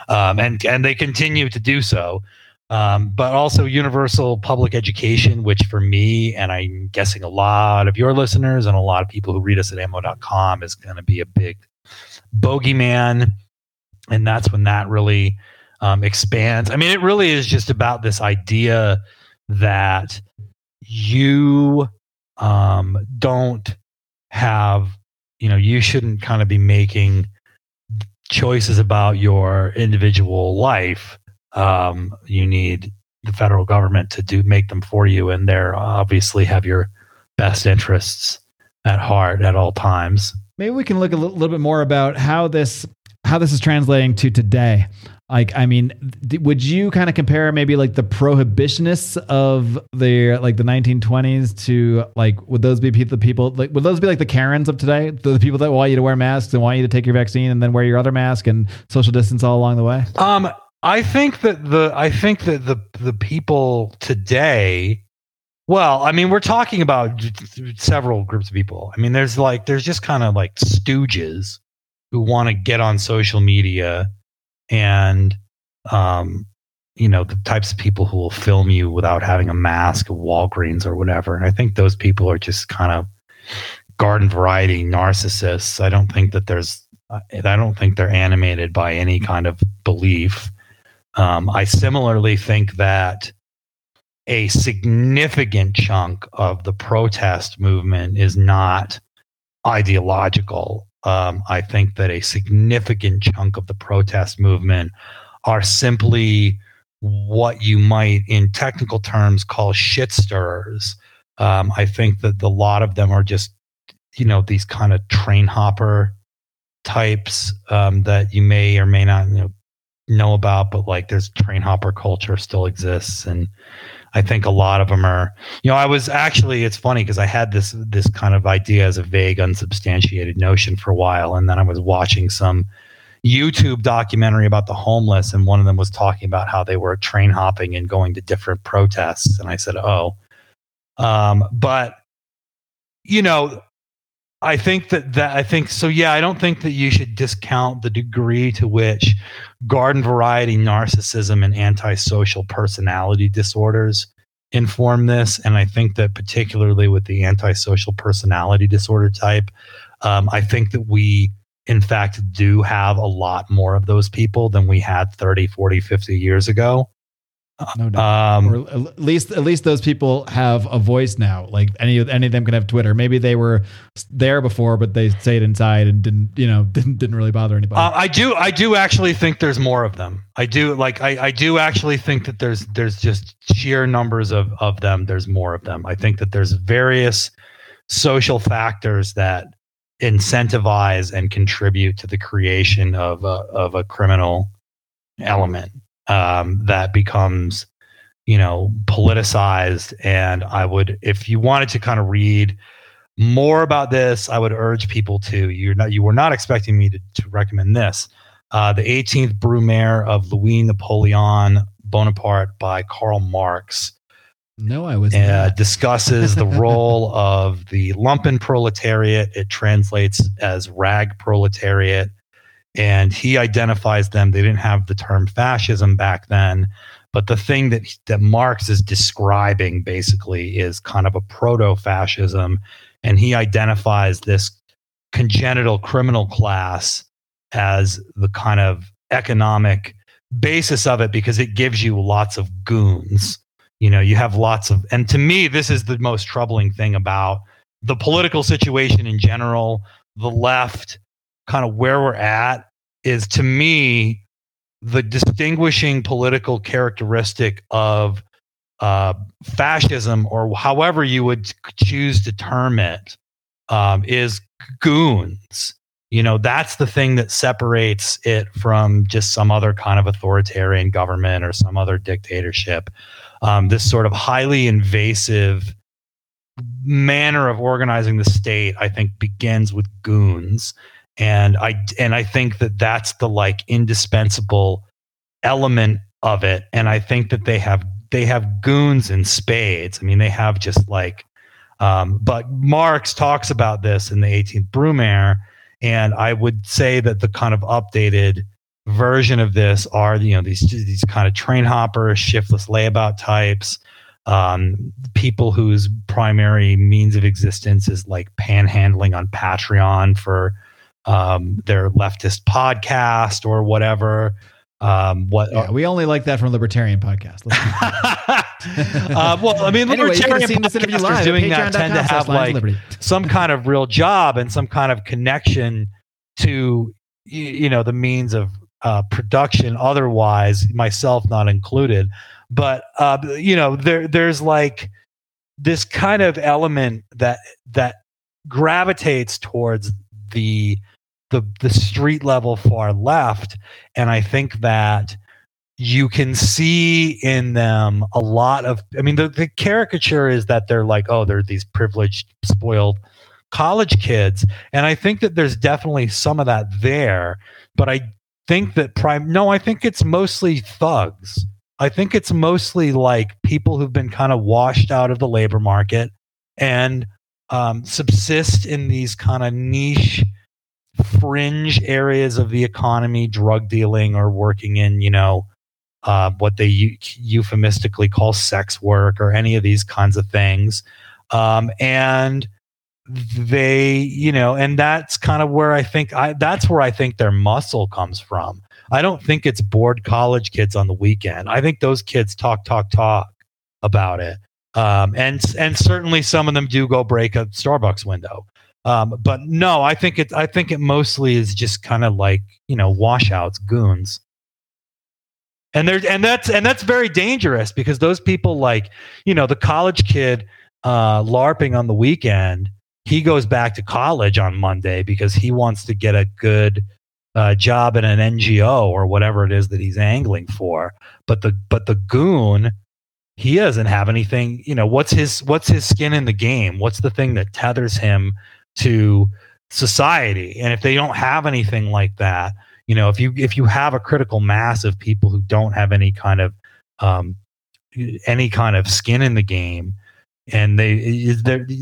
um, and and they continue to do so. Um, but also universal public education which for me and i'm guessing a lot of your listeners and a lot of people who read us at ammo.com is going to be a big bogeyman. And that's when that really um, expands. I mean it really is just about this idea that you um, don't have, you know, you shouldn't kind of be making choices about your individual life. Um, you need the federal government to do make them for you, and they're obviously have your best interests at heart at all times. Maybe we can look a little bit more about how this how this is translating to today. Like i mean th- would you kind of compare maybe like the prohibitionists of the like the 1920s to like would those be the people like would those be like the karens of today? The, the people that want you to wear masks and want you to take your vaccine and then wear your other mask and social distance all along the way? Um, I think that the I think that the the people today, well, I mean, we're talking about several groups of people. I mean, there's like there's just kind of like stooges who want to get on social media and um you know the types of people who will film you without having a mask at Walgreens or whatever. And I think those people are just kind of garden variety narcissists. I don't think that there's I don't think they're animated by any kind of belief. Um, I similarly think that a significant chunk of the protest movement is not ideological. Um, I think that a significant chunk of the protest movement are simply what you might, in technical terms, call shit stirrers. Um, I think that a lot of them are just, you know, these kind of train hopper types um, that you may or may not you know, know about, but like there's train hopper culture still exists, and I think a lot of them are. You know, I was actually it's funny because I had this this kind of idea as a vague, unsubstantiated notion for a while, and then I was watching some YouTube documentary about the homeless, and one of them was talking about how they were train hopping and going to different protests, and I said, oh, um, but you know, I think that that I think so. Yeah, I don't think that you should discount the degree to which garden variety narcissism and antisocial personality disorders inform this. And I think that particularly with the antisocial personality disorder type, um, I think that we in fact do have a lot more of those people than we had 30, 40, 50 years ago. No doubt Um, or at least at least those people have a voice now. Like any of any of them can have Twitter. Maybe they were there before, but they stayed inside and didn't you know didn't didn't really bother anybody. Uh, I do. I do actually think there's more of them. I do like. I, I do actually think that there's there's just sheer numbers of of them. There's more of them. I think that there's various social factors that incentivize and contribute to the creation of a of a criminal element um, that becomes you know politicized. And I would, if you wanted to kind of read more about this, I would urge people to. You're not. You were not expecting me to, to recommend this. Uh, the 18th Brumaire of Louis Napoleon Bonaparte by Karl Marx no, I was uh, discusses the role of the lumpen proletariat. It translates as rag proletariat. And he identifies them. They didn't have the term fascism back then. But the thing that, that Marx is describing basically is kind of a proto fascism. And he identifies this congenital criminal class as the kind of economic basis of it because it gives you lots of goons. You know, you have lots of, and to me, this is the most troubling thing about the political situation in general, the left, kind of where we're at is to me the distinguishing political characteristic of uh, fascism, or however you would choose to term it, um, is goons. You know, that's the thing that separates it from just some other kind of authoritarian government or some other dictatorship. Um, this sort of highly invasive manner of organizing the state, I think, begins with goons and i and i think that that's the like indispensable element of it. And i think that they have they have goons in spades. I mean they have just like um, but marx talks about this in the 18th brumaire. And i would say that the kind of updated version of this are you know these these kind of train hoppers shiftless layabout types um, people whose primary means of existence is like panhandling on patreon for um, their leftist podcast or whatever. Um, what yeah, we only like that from libertarian podcast. uh, well, I mean, anyway, libertarian podcasters doing that tend to have like Liberty. some kind of real job and some kind of connection to you know the means of uh, production. Otherwise, myself not included. But uh, you know, there there's like this kind of element that that gravitates towards the the the street level far left and i think that you can see in them a lot of i mean the, the caricature is that they're like oh they're these privileged spoiled college kids and i think that there's definitely some of that there but i think that prime no i think it's mostly thugs. I think it's mostly like people who've been kind of washed out of the labor market and um, subsist in these kind of niche fringe areas of the economy, drug dealing or working in, you know, uh, what they euphemistically call sex work or any of these kinds of things. Um, and they, you know, and that's kind of where I think I, that's where I think their muscle comes from. I don't think it's bored college kids on the weekend. I think those kids talk, talk, talk about it. Um, and and certainly some of them do go break a Starbucks window. Um, but no, I think it. I think it mostly is just kind of like you know washouts, goons, and there's and that's and that's very dangerous because those people like you know the college kid uh, larping on the weekend. He goes back to college on Monday because he wants to get a good uh, job in an NGO or whatever it is that he's angling for. But the but the goon he doesn't have anything you know what's his what's his skin in the game what's the thing that tethers him to society. And if they don't have anything like that, you know, if you if you have a critical mass of people who don't have any kind of um, any kind of skin in the game, and they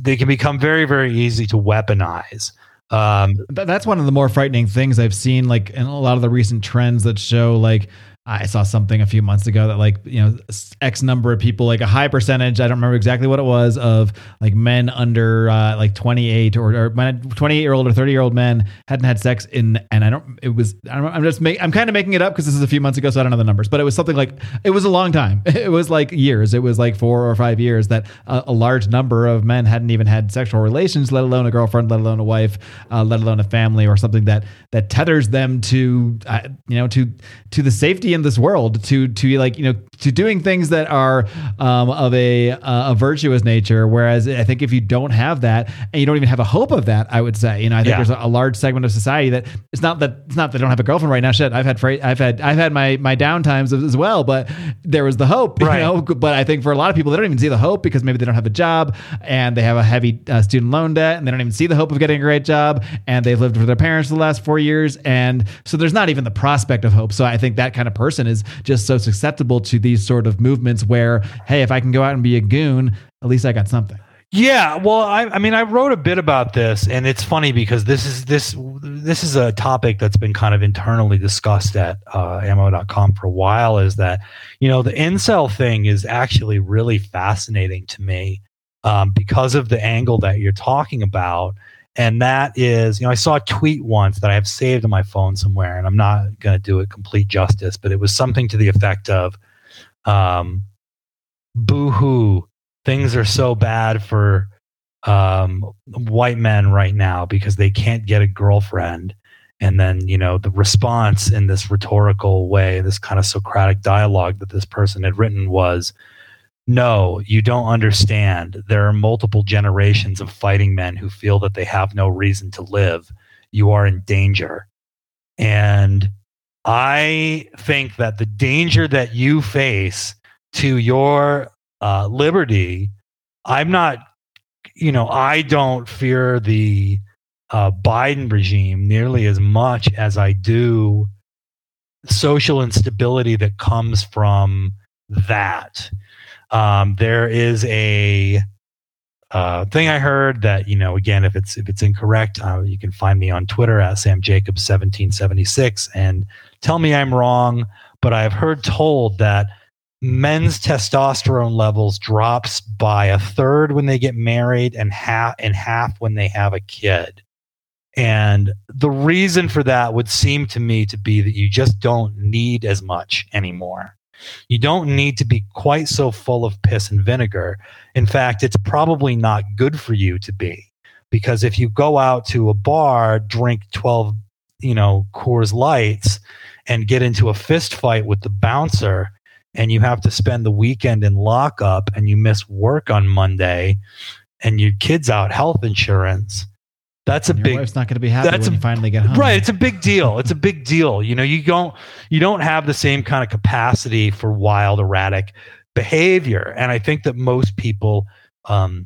they can become very very easy to weaponize. Um, that's one of the more frightening things I've seen, like in a lot of the recent trends that show like I saw something a few months ago that like you know X number of people, like a high percentage, I don't remember exactly what it was, of like men under uh, like 28 or, or 28 year old or 30 year old men hadn't had sex in, and I don't, it was, I am just make, I'm kind of making it up because this is a few months ago, so I don't know the numbers, but it was something like it was a long time. It was like years. It was like four or five years that a, a large number of men hadn't even had sexual relations, let alone a girlfriend, let alone a wife, uh, let alone a family or something that that tethers them to, uh, you know, to to the safety in this world to to like you know to doing things that are um, of a uh, a virtuous nature. Whereas I think if you don't have that and you don't even have a hope of that, I would say you know I think yeah. there's a, a, large segment of society that it's not that it's not that I don't have a girlfriend right now. Shit, I've had I've had I've had my my downtimes as well, but there was the hope, right. you know. But I think for a lot of people, they don't even see the hope because maybe they don't have a job and they have a heavy uh, student loan debt and they don't even see the hope of getting a great job and they've lived with their parents for the last four years and so there's not even the prospect of hope. So I think that kind of person is just so susceptible to these sort of movements where, hey, if I can go out and be a goon, at least I got something. Yeah, well, I, I mean, I wrote a bit about this, and it's funny because this is this this is a topic that's been kind of internally discussed at uh, ammo.com for a while. Is that you know the incel thing is actually really fascinating to me um, because of the angle that you're talking about, And that is, you know, I saw a tweet once that I have saved on my phone somewhere, and I'm not going to do it complete justice, but it was something to the effect of, um, boo hoo, things are so bad for um, white men right now because they can't get a girlfriend. And then, you know, the response in this rhetorical way, this kind of Socratic dialogue that this person had written was, no, you don't understand. There are multiple generations of fighting men who feel that they have no reason to live. You are in danger. And I think that the danger that you face to your uh, liberty, I'm not, you know, I don't fear the uh, Biden regime nearly as much as I do social instability that comes from that. Um, there is a uh, thing I heard that you know again if it's if it's incorrect, uh, you can find me on Twitter at Sam Jacobs seventeen seventy six and tell me I'm wrong. But I've heard told that men's testosterone levels drops by a third when they get married and half and half when they have a kid. And the reason for that would seem to me to be that you just don't need as much anymore. You don't need to be quite so full of piss and vinegar. In fact, it's probably not good for you to be because if you go out to a bar, drink 12, you know, Coors Lights and get into a fist fight with the bouncer and you have to spend the weekend in lockup and you miss work on Monday and your kids out health insurance, that's a Your big wife's not going to be happy that's when a- you finally get home. right it's a big deal. It's a big deal. You know you don't you don't have the same kind of capacity for wild erratic behavior. And i think that most people um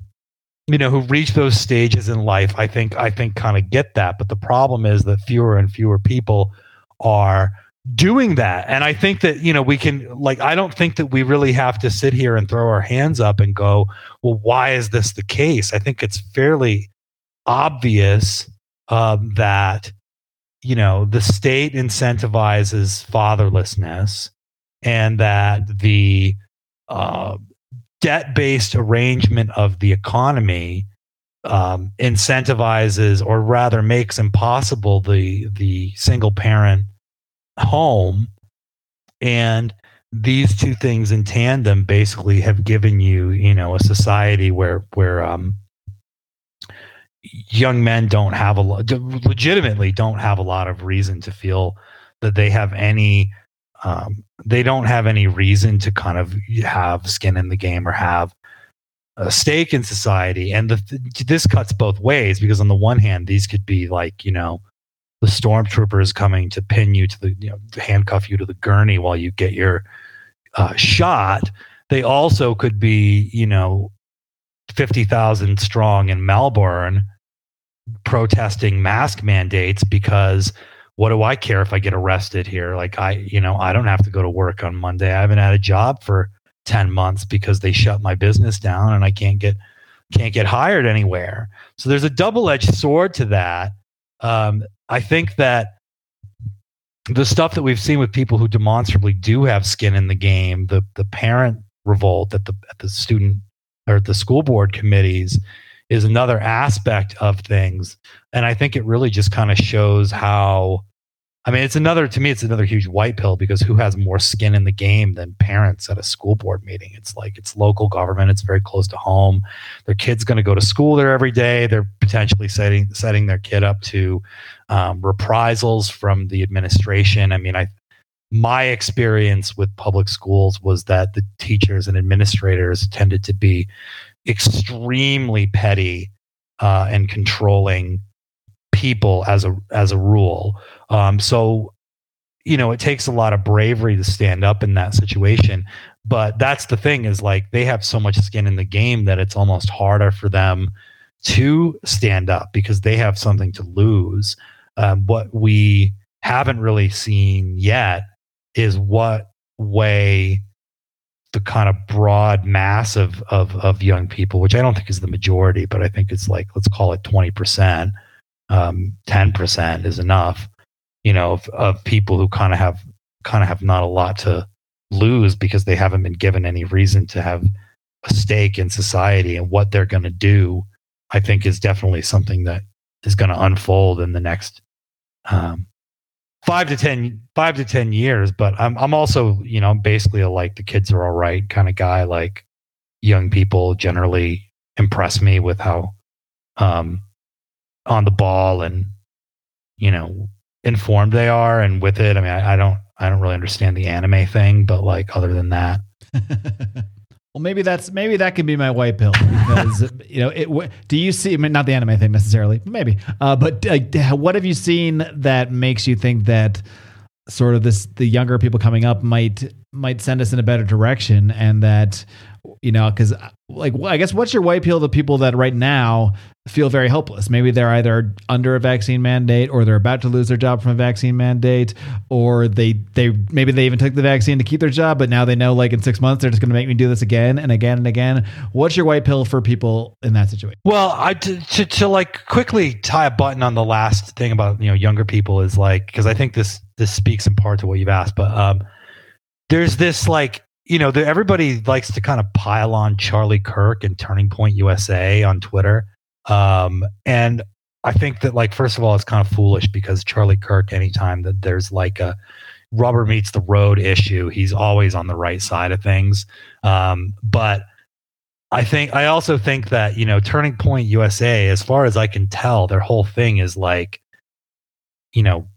you know who reach those stages in life i think i think kind of get that. But the problem is that fewer and fewer people are doing that. And i think that you know we can like i don't think that we really have to sit here and throw our hands up and go well why is this the case? I think it's fairly obvious um, that you know the state incentivizes fatherlessness and that the uh, debt-based arrangement of the economy um, incentivizes or rather makes impossible the the single parent home. And these two things in tandem basically have given you you know a society where where um young men don't have a lot legitimately don't have a lot of reason to feel that they have any um, they don't have any reason to kind of have skin in the game or have a stake in society. And the, this cuts both ways because on the one hand these could be like you know the stormtrooper is coming to pin you to the you know handcuff you to the gurney while you get your uh, shot. They also could be you know 50,000 strong in Melbourne protesting mask mandates because what do I care if I get arrested here? Like I, you know, I don't have to go to work on Monday. I haven't had a job for 10 months because they shut my business down and I can't get can't get hired anywhere. So there's a double-edged sword to that. Um, I think that the stuff that we've seen with people who demonstrably do have skin in the game, the the parent revolt at the at the student or the school board committees is another aspect of things. And i think it really just kind of shows how i mean it's another to me it's another huge white pill because who has more skin in the game than parents at a school board meeting? It's like it's local government it's very close to home. Their kid's going to go to school there every day. They're potentially setting setting their kid up to um, reprisals from the administration. I mean i my experience with public schools was that the teachers and administrators tended to be extremely petty uh, and controlling people as a as a rule. Um, so, you know, it takes a lot of bravery to stand up in that situation. But that's the thing is like they have so much skin in the game that it's almost harder for them to stand up because they have something to lose. Um, what we haven't really seen yet is what way the kind of broad mass of, of, of young people, which I don't think is the majority, but I think it's like, let's call it 20%, um, 10% is enough, you know, of, of people who kind of have, kind of have not a lot to lose because they haven't been given any reason to have a stake in society and what they're going to do. I think is definitely something that is going to unfold in the next um, five to ten five to ten years. But I'm I'm also you know basically a like the kids are all right kind of guy. Like young people generally impress me with how um, on the ball and you know informed they are and with it. I mean, I, I don't I don't really understand the anime thing, but like other than that, well, maybe that's maybe that can be my white pill because you know it. Do you see? I mean, not the anime thing necessarily, maybe. Uh, but uh, what have you seen that makes you think that sort of this the younger people coming up might might send us in a better direction, and that you know because like i guess what's your white pill to people that right now feel very helpless? maybe they're either under a vaccine mandate or they're about to lose their job from a vaccine mandate or they they maybe they even took the vaccine to keep their job but now they know like in six months they're just going to make me do this again and again and again what's your white pill for people in that situation well i to, to, to like quickly tie a button on the last thing about you know younger people is like because i think this this speaks in part to what you've asked but um there's this like you know, the, everybody likes to kind of pile on Charlie Kirk and Turning Point USA on Twitter. Um, and I think that, like, first of all, it's kind of foolish because Charlie Kirk, anytime that there's like a rubber meets the road issue, he's always on the right side of things. Um, but I think, I also think that, you know, Turning Point USA, as far as I can tell, their whole thing is like, you know,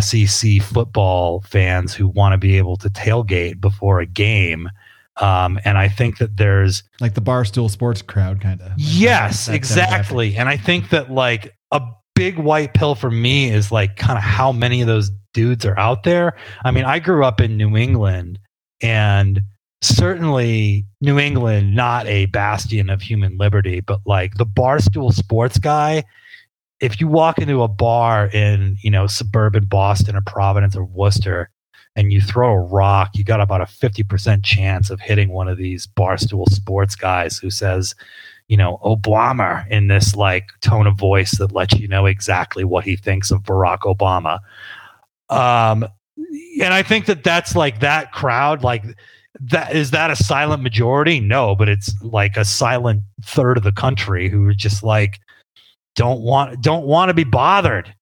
SEC football fans who want to be able to tailgate before a game. Um, and I think that there's like the barstool sports crowd kind of. Yes, that, exactly. and I think that like a big white pill for me is like kind of how many of those dudes are out there. I mean, I grew up in New England and certainly New England, not a bastion of human liberty, but like the barstool sports guy if you walk into a bar in you know suburban Boston or Providence or Worcester and you throw a rock, you got about a 50% chance of hitting one of these barstool sports guys who says, you know, Obama in this like tone of voice that lets you know exactly what he thinks of Barack Obama. Um, and I think that that's like that crowd, like that is that a silent majority? No, but it's like a silent third of the country who are just like, don't want don't want to be bothered.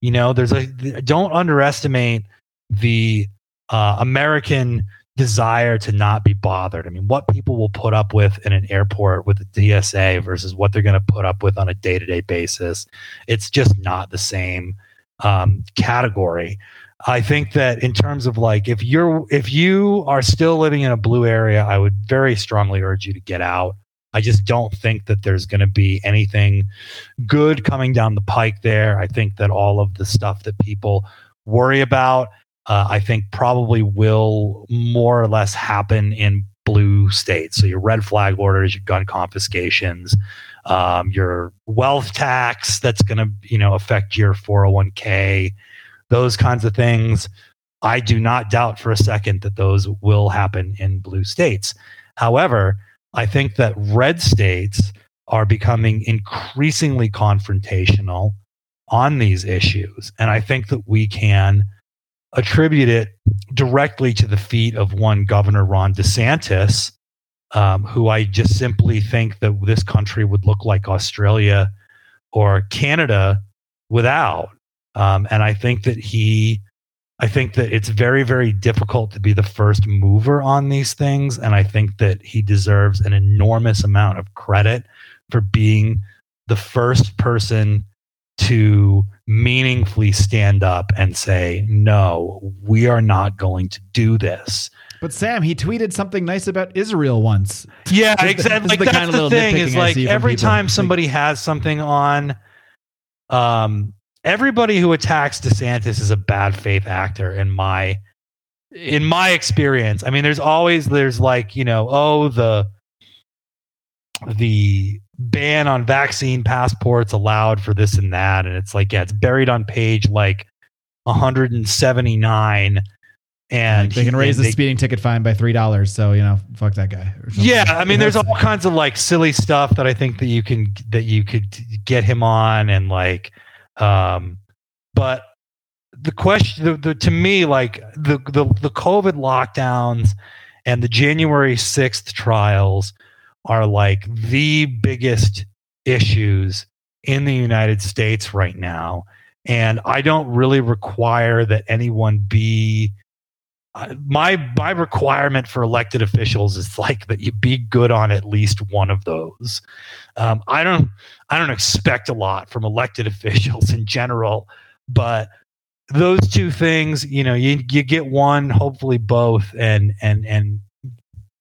You know, there's a don't underestimate the uh, American desire to not be bothered. I mean, what people will put up with in an airport with the TSA versus what they're going to put up with on a day to day basis, it's just not the same um, category. I think that in terms of like if you're if you are still living in a blue area, I would very strongly urge you to get out. I just don't think that there's going to be anything good coming down the pike there. I think that all of the stuff that people worry about, uh, I think probably will more or less happen in blue states. So your red flag orders, your gun confiscations, um, your wealth tax that's going to you know affect your 401k, those kinds of things. I do not doubt for a second that those will happen in blue states. However, I think that red states are becoming increasingly confrontational on these issues. And I think that we can attribute it directly to the feet of one Governor Ron DeSantis, um, who I just simply think that this country would look like Australia or Canada without. Um, and I think that he I think that it's very, very difficult to be the first mover on these things. And I think that he deserves an enormous amount of credit for being the first person to meaningfully stand up and say, no, we are not going to do this. But Sam, he tweeted something nice about Israel once. Yeah, exactly. Like, the that's the thing is like every time somebody has something on, um, everybody who attacks DeSantis is a bad faith actor in my in my experience. I mean, there's always there's like, you know, oh, the the ban on vaccine passports allowed for this and that and it's like yeah, it's buried on page like 179 and they can raise the they, speeding ticket fine by three dollars. So you know, fuck that guy. Yeah, I mean, there's all kinds of like silly stuff that I think that you can that you could get him on, and like um, but the question, the, the, to me, like the, the the COVID lockdowns and the January sixth trials are like the biggest issues in the United States right now. And I don't really require that anyone be my my requirement for elected officials is like that you be good on at least one of those. Um, I don't I don't expect a lot from elected officials in general, but those two things, you know, you you get one, hopefully both, and and and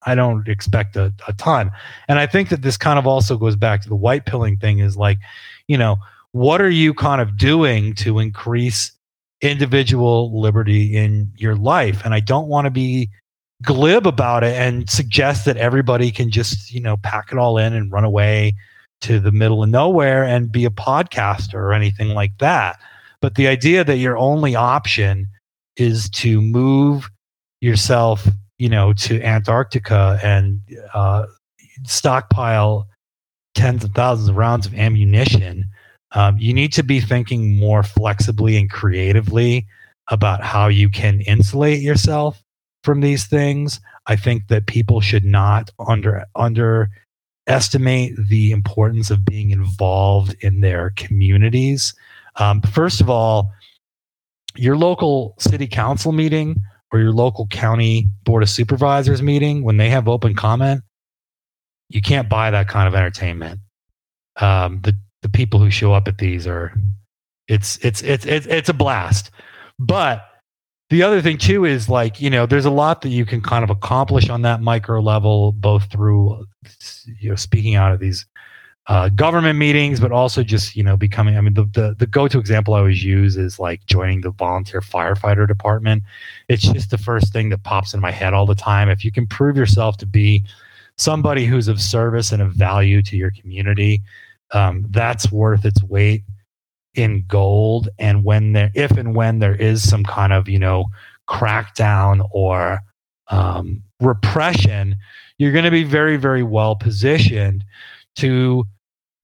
I don't expect a, a ton. And I think that this kind of also goes back to the white pilling thing is like, you know, what are you kind of doing to increase individual liberty in your life? And I don't want to be glib about it and suggest that everybody can just, you know, pack it all in and run away to the middle of nowhere and be a podcaster or anything like that. But the idea that your only option is to move yourself, you know, to Antarctica and uh, stockpile tens of thousands of rounds of ammunition, um, you need to be thinking more flexibly and creatively about how you can insulate yourself from these things. I think that people should not under underestimate the importance of being involved in their communities. Um, first of all, your local city council meeting or your local county board of supervisors meeting, when they have open comment, you can't buy that kind of entertainment. Um, the the people who show up at these are it's it's it's it's it's a blast. But the other thing too is like you know there's a lot that you can kind of accomplish on that micro level, both through you know speaking out of these uh, government meetings, but also just you know becoming. I mean, the, the the go to example I always use is like joining the volunteer firefighter department. It's just the first thing that pops in my head all the time. If you can prove yourself to be somebody who's of service and of value to your community, um, that's worth its weight in gold. And when there, if and when there is some kind of you know crackdown or um, repression, you're going to be very very well positioned to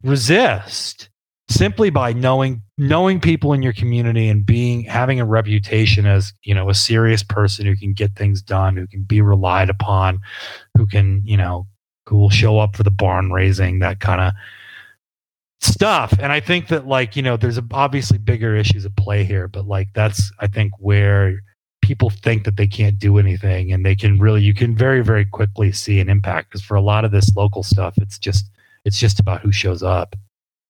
resist simply by knowing knowing people in your community and being having a reputation as you know a serious person who can get things done who can be relied upon who can you know who will show up for the barn raising that kind of stuff and i think that like you know there's obviously bigger issues at play here but like that's i think where people think that they can't do anything and they can really you can very very quickly see an impact because for a lot of this local stuff it's just it's just about who shows up.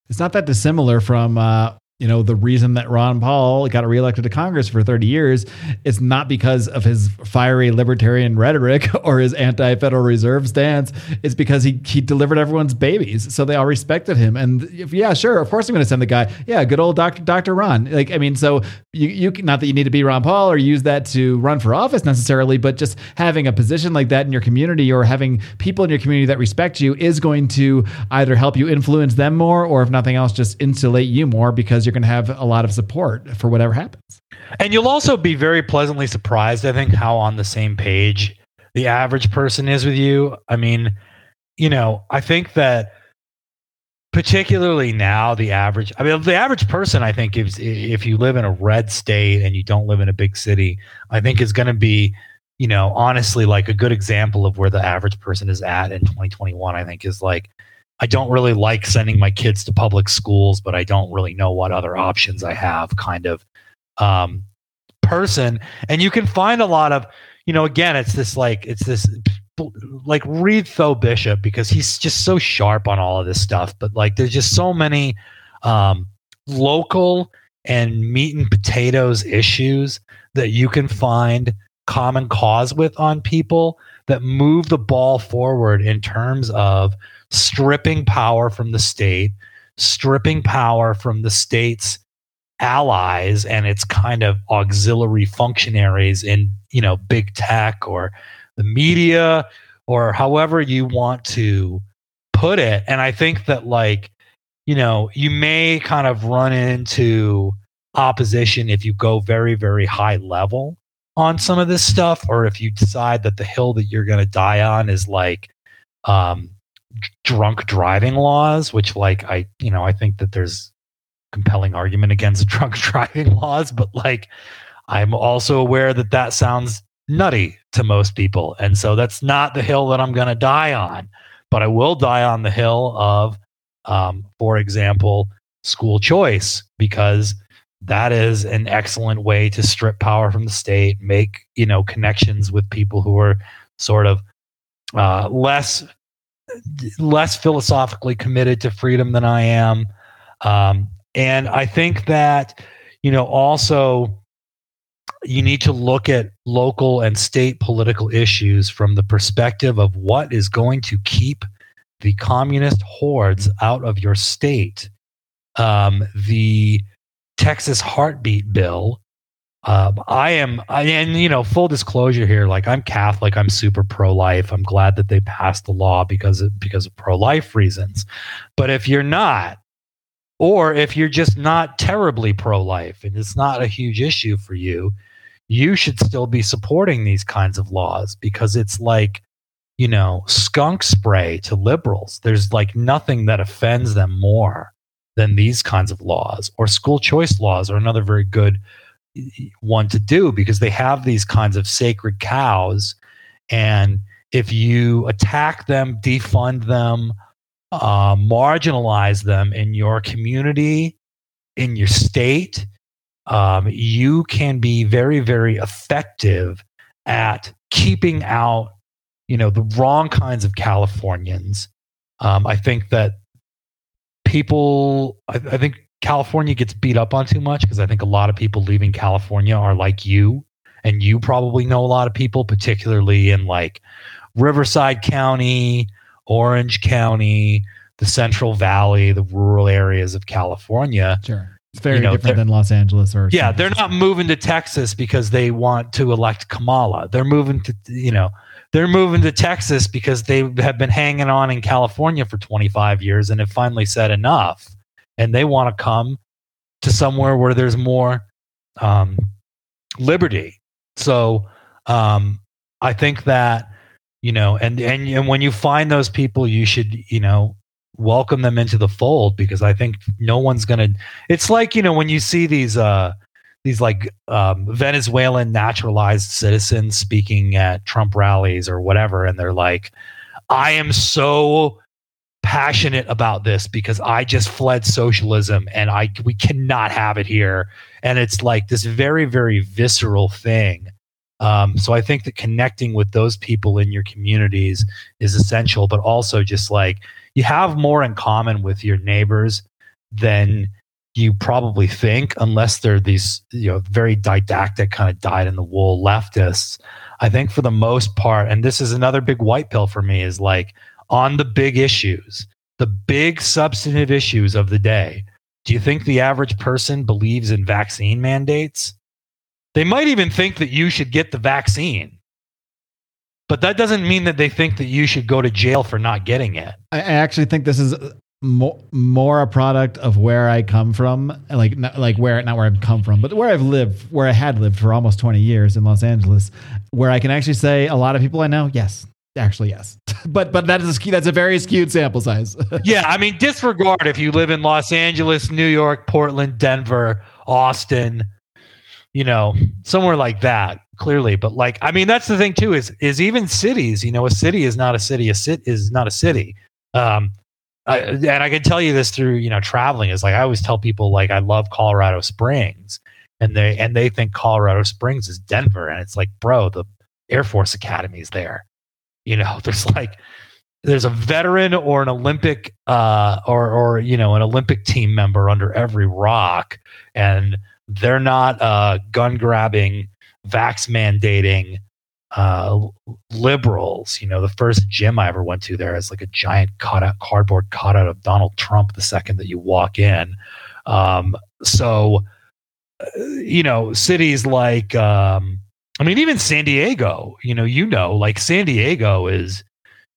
It's not that dissimilar from uh, you know, the reason that Ron Paul got reelected to Congress for 30 years is not because of his fiery libertarian rhetoric or his anti-Federal Reserve stance. It's because he he delivered everyone's babies, so they all respected him. And if, yeah, sure, of course I'm going to send the guy. Yeah, good old Doctor Doctor Ron. Like I mean, so you you not that you need to be Ron Paul or use that to run for office necessarily, but just having a position like that in your community or having people in your community that respect you is going to either help you influence them more or if nothing else, just insulate you more because you're you're going to have a lot of support for whatever happens. And you'll also be very pleasantly surprised, I think, how on the same page the average person is with you. I mean, you know, I think that particularly now the average i mean the average person i think if if you live in a red state and you don't live in a big city i think is going to be you know honestly like a good example of where the average person is at in 2021 i think is like I don't really like sending my kids to public schools, but I don't really know what other options I have kind of um, person. And you can find a lot of, you know, again, it's this like, it's this like read Tho Bishop because he's just so sharp on all of this stuff. But like, there's just so many um, local and meat and potatoes issues that you can find common cause with on people that move the ball forward in terms of stripping power from the state, stripping power from the state's allies and its kind of auxiliary functionaries in, you know, big tech or the media or however you want to put it. And I think that like, you know, you may kind of run into opposition if you go very, very high level on some of this stuff, or if you decide that the hill that you're going to die on is like um, drunk driving laws, which like I, you know, I think that there's compelling argument against drunk driving laws, but like I'm also aware that that sounds nutty to most people. And so that's not the hill that I'm going to die on, but I will die on the hill of, um, for example, school choice because that is an excellent way to strip power from the state, make you know connections with people who are sort of uh, less less philosophically committed to freedom than I am, um, and I think that you know also you need to look at local and state political issues from the perspective of what is going to keep the communist hordes out of your state. Um, the Texas heartbeat bill. Uh, I am, and you know, full disclosure here, like I'm Catholic, I'm super pro life. I'm glad that they passed the law because of, because of pro life reasons. But if you're not, or if you're just not terribly pro life and it's not a huge issue for you, you should still be supporting these kinds of laws because it's like, you know, skunk spray to liberals. There's like nothing that offends them more than these kinds of laws. Or school choice laws are another very good one to do because they have these kinds of sacred cows. And if you attack them, defund them, uh, marginalize them in your community, in your state, um, you can be very, very effective at keeping out, you know, the wrong kinds of Californians. Um, I think that people, I, I think California gets beat up on too much because I think a lot of people leaving California are like you, and you probably know a lot of people, particularly in like Riverside County, Orange County, the Central Valley, the rural areas of California. Sure. It's very You know, different than Los Angeles or Yeah, they're not moving to Texas because they want to elect Kamala. They're moving to, you know, they're moving to Texas because they have been hanging on in California for 25 years and have finally said enough. And they want to come to somewhere where there's more um, liberty. So um, I think that, you know, and, and, and when you find those people, you should, you know, welcome them into the fold because I think no one's to, it's like, you know, when you see these, uh, these like um, Venezuelan naturalized citizens speaking at Trump rallies or whatever, and they're like, "I am so passionate about this because I just fled socialism and I we cannot have it here." And it's like this very very visceral thing. Um, so I think that connecting with those people in your communities is essential, but also just like you have more in common with your neighbors than you probably think, unless they're these, you know, very didactic kind of dyed in the wool leftists. I think for the most part, and this is another big white pill for me, is like on the big issues, the big substantive issues of the day. Do you think the average person believes in vaccine mandates? They might even think that you should get the vaccine. But that doesn't mean that they think that you should go to jail for not getting it. I, actually think this is uh, more, more a product of where I come from, like not, like where not where I've come from, but where I've lived, where I had lived for almost twenty years in Los Angeles, where I can actually say a lot of people I know, yes, actually yes, but but that is a, that's a very skewed sample size. yeah, I mean, disregard if you live in Los Angeles, New York, Portland, Denver, Austin, you know, somewhere like that. Clearly, but like, I mean, that's the thing too. Is is even cities? You know, a city is not a city. A cit is not a city. Um, I, and I can tell you this through you know traveling. Is like I always tell people like I love Colorado Springs, and they and they think Colorado Springs is Denver, and it's like, bro, the Air Force Academy is there. You know, there's like there's a veteran or an Olympic uh, or or you know an Olympic team member under every rock, and they're not uh, gun grabbing, vax mandating uh, liberals. You know, the first gym I ever went to there is like a giant cutout cardboard cutout of Donald Trump the second that you walk in. Um, so, uh, you know, cities like um, I mean, even San Diego. You know, you know, like San Diego is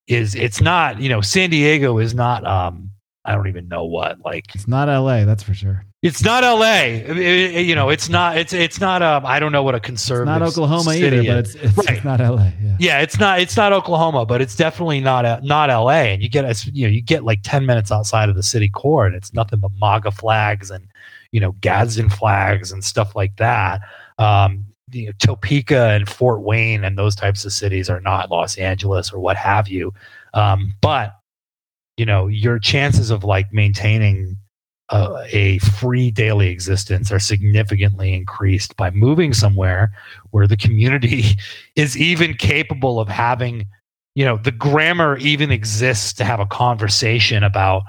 is it's not you know San Diego is not um I don't even know what like it's not L.A. That's for sure. it's not L.A. It- it- you know it's not it's it's not um I don't know what a It's conservative not Oklahoma city either, but it's it's, Right. it's not L.A. Yeah. yeah it's not it's not Oklahoma but it's definitely not uh, not L.A. and you get it's, you know you get like ten minutes outside of the city core and it's nothing but MAGA flags and you know Gadsden flags and stuff like that. Um, you know, Topeka and Fort Wayne and those types of cities are not Los Angeles or what have you. Um, but you know, your chances of like maintaining a, a free daily existence are significantly increased by moving somewhere where the community is even capable of having you know the grammar even exists to have a conversation about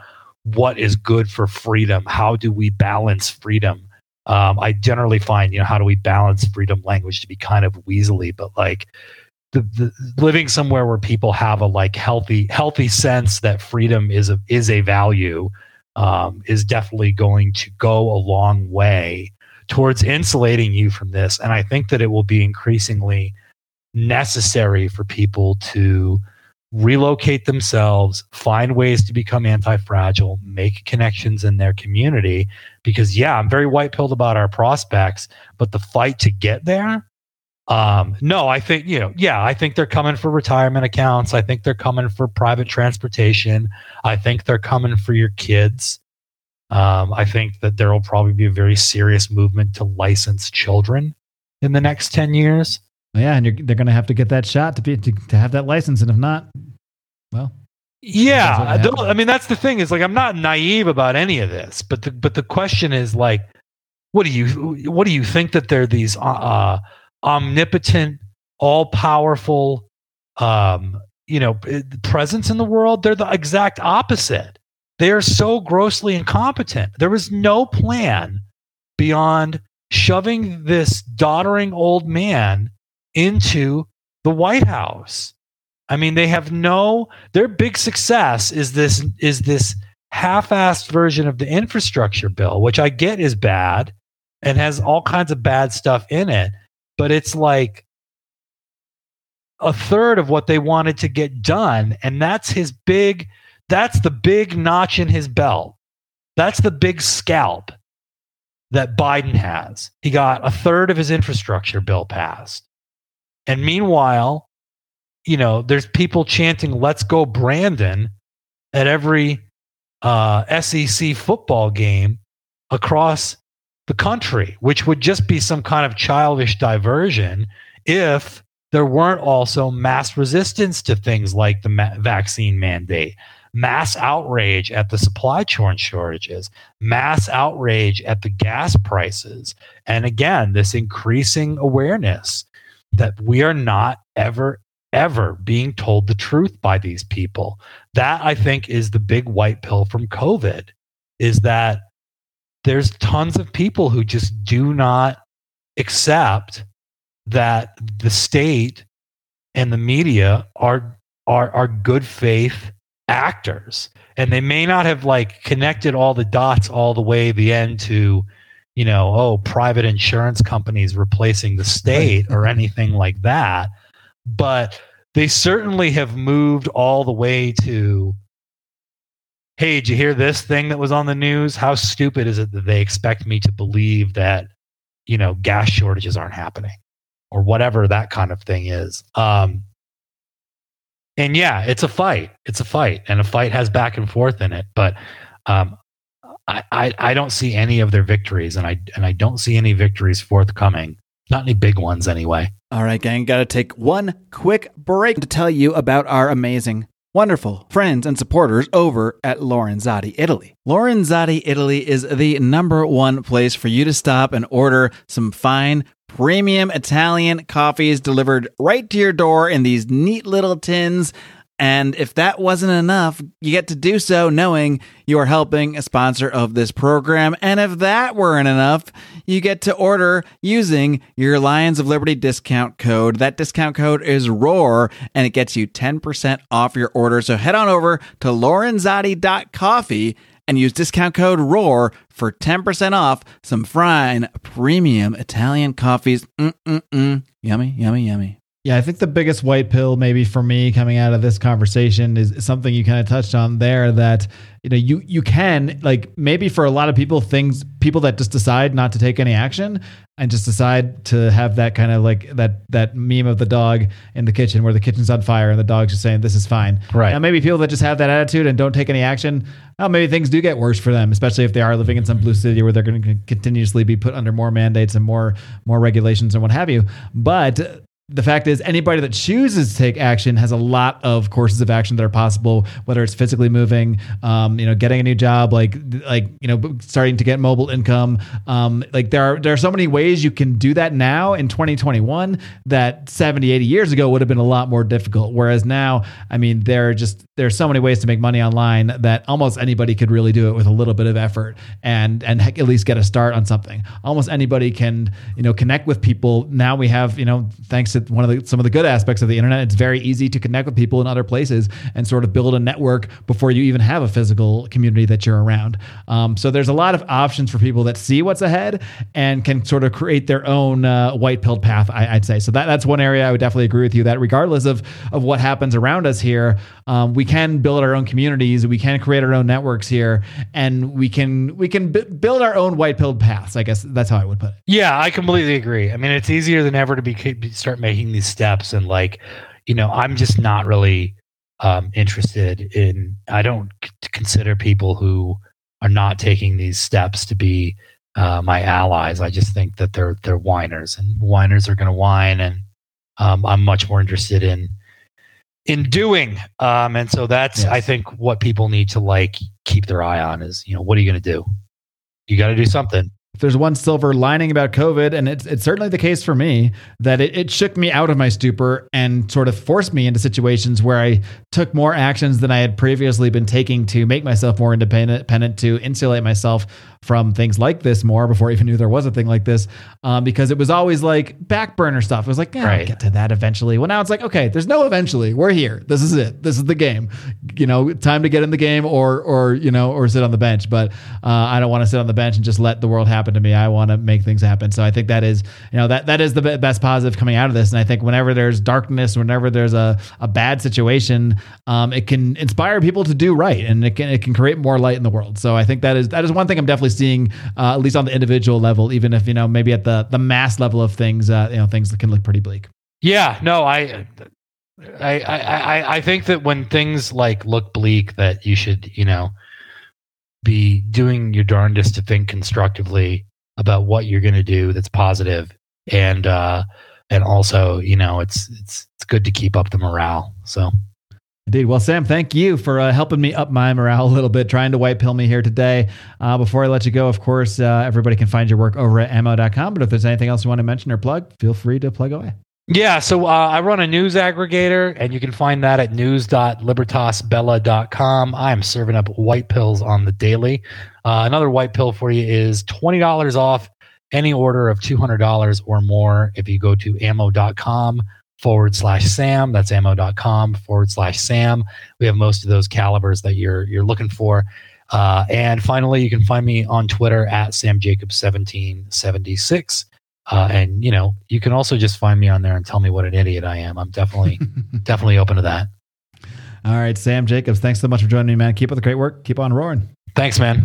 what is good for freedom how do we balance freedom um, i generally find you know how do we balance freedom language to be kind of weaselly but like the, the living somewhere where people have a like healthy healthy sense that freedom is a is a value um, is definitely going to go a long way towards insulating you from this. And i think that it will be increasingly necessary for people to relocate themselves, find ways to become anti fragile, make connections in their community. Because, yeah, I'm very white pilled about our prospects, but the fight to get there, um, no, I think, you know, yeah, I think they're coming for retirement accounts. I think they're coming for private transportation. I think they're coming for your kids. Um, I think that there will probably be a very serious movement to license children in the next 10 years. Yeah, and you're, they're going to have to get that shot to be to, to have that license, and if not, well, yeah, I, don't- I mean that's the thing is like I'm not naive about any of this, but the but the question is like, what do you what do you think that they're these uh, uh, omnipotent, all powerful, um, you know, presence in the world? They're the exact opposite. They are so grossly incompetent. There was no plan beyond shoving this doddering old man into the White House. I mean, they have no their big success is this is this half-assed version of the infrastructure bill, which I get is bad and has all kinds of bad stuff in it, but it's like a third of what they wanted to get done and that's his big that's the big notch in his belt. That's the big scalp that Biden has. He got a third of his infrastructure bill passed. And meanwhile, you know, there's people chanting "Let's go, Brandon" at every uh, SEC football game across the country, which would just be some kind of childish diversion if there weren't also mass resistance to things like the ma- vaccine mandate, mass outrage at the supply chain shortages, mass outrage at the gas prices, and again, this increasing awareness that we are not ever ever being told the truth by these people. That I think is the big white pill from COVID is that there's tons of people who just do not accept that the state and the media are are are good faith actors and they may not have like connected all the dots all the way the end to you know oh private insurance companies replacing the state or anything like that. But they certainly have moved all the way to hey did you hear this thing that was on the news? How stupid is it that they expect me to believe that you know gas shortages aren't happening or whatever that kind of thing is? Um and yeah it's a fight. It's a fight and a fight has back and forth in it. But um I, I don't see any of their victories and i and i don't see any victories forthcoming not any big ones anyway All right, gang, got to take one quick break to tell you about our amazing, wonderful friends and supporters over at Lorenzotti Italy. Lorenzotti Italy is the number one place for you to stop and order some fine, premium Italian coffees delivered right to your door in these neat little tins. And if that wasn't enough, you get to do so knowing you are helping a sponsor of this program. And if that weren't enough, you get to order using your Lions of Liberty discount code. That discount code is ROAR and it gets you 10% off your order. So head on over to lorenzotti.coffee and use discount code ROAR for 10% off some fine premium Italian coffees. Mm-mm-mm. Yummy, yummy, yummy. Yeah, I think the biggest white pill maybe for me coming out of this conversation is something you kind of touched on there that you know you you can like maybe for a lot of people things people that just decide not to take any action and just decide to have that kind of like that that meme of the dog in the kitchen where the kitchen's on fire and the dog's just saying this is fine. Right. Now maybe people that just have that attitude and don't take any action, well, maybe things do get worse for them, especially if they are living in some blue city where they're going to continuously be put under more mandates and more more regulations and what have you. But the fact is anybody that chooses to take action has a lot of courses of action that are possible whether it's physically moving um, you know getting a new job like like you know starting to get mobile income. Um, like there are there are so many ways you can do that now in 2021 that 70 80 years ago would have been a lot more difficult. Whereas now i mean there are just there's so many ways to make money online that almost anybody could really do it with a little bit of effort and and at least get a start on something. Almost anybody can you know connect with people. Now we have you know thanks one of the some of the good aspects of the internet. It's very easy to connect with people in other places and sort of build a network before you even have a physical community that you're around. Um, so there's a lot of options for people that see what's ahead and can sort of create their own uh, white pilled path I, i'd say. So that, that's one area i would definitely agree with you that regardless of of what happens around us here um, we can build our own communities we can create our own networks here and we can we can b- build our own white pilled paths i guess that's how i would put it. Yeah, I completely agree. I mean, it's easier than ever to be start making these steps, and like, you know, I'm just not really um, interested in. I don't c- consider people who are not taking these steps to be uh, my allies. I just think that they're they're whiners, and whiners are going to whine, and um, I'm much more interested in in doing. Um, and so that's Yes. I think what people need to like keep their eye on is you know what are you going to do? You got to do something. If there's one silver lining about COVID, and it's, it's certainly the case for me, that it, it shook me out of my stupor and sort of forced me into situations where I took more actions than I had previously been taking to make myself more independent, independent, to insulate myself from things like this more before I even knew there was a thing like this. Um, because it was always like back burner stuff. It was like, yeah, I'll Right. get to that eventually. Well, now it's like, okay, there's no eventually. We're here. This is it. This is the game. You know, time to get in the game or or you know or sit on the bench. But uh, I don't want to sit on the bench and just let the world happen to me. I want to make things happen. So I think that is you know that that is the best positive coming out of this. And I think whenever there's darkness, whenever there's a, a bad situation, um, it can inspire people to do right, and it can it can create more light in the world. So I think that is that is one thing I'm definitely seeing, uh, at least on the individual level, even if you know maybe at the the mass level of things, uh, you know things can look pretty bleak. Yeah, no, I, I, I, I, think that when things like look bleak, that you should, you know, be doing your darndest to think constructively about what you're going to do that's positive, and uh, and also, you know, it's it's it's good to keep up the morale. So Indeed. Well, Sam, thank you for uh, helping me up my morale a little bit, trying to white pill me here today. Uh, before I let you go, of course, uh, everybody can find your work over at ammo.com. But if there's anything else you want to mention or plug, feel free to plug away. Yeah, so uh, I run a news aggregator, and you can find that at news.libertasbella.com. I am serving up white pills on the daily. Uh, another white pill for you is $20 off any order of $200 or more if you go to ammo.com forward slash Sam. That's ammo.com forward slash Sam. We have most of those calibers that you're you're looking for. Uh, and finally, you can find me on Twitter at samjacob1776 Uh, and you know, you can also just find me on there and tell me what an idiot I am. I'm definitely, definitely open to that. All right, Sam Jacobs, thanks so much for joining me, man. Keep up the great work. Keep on roaring. Thanks, man.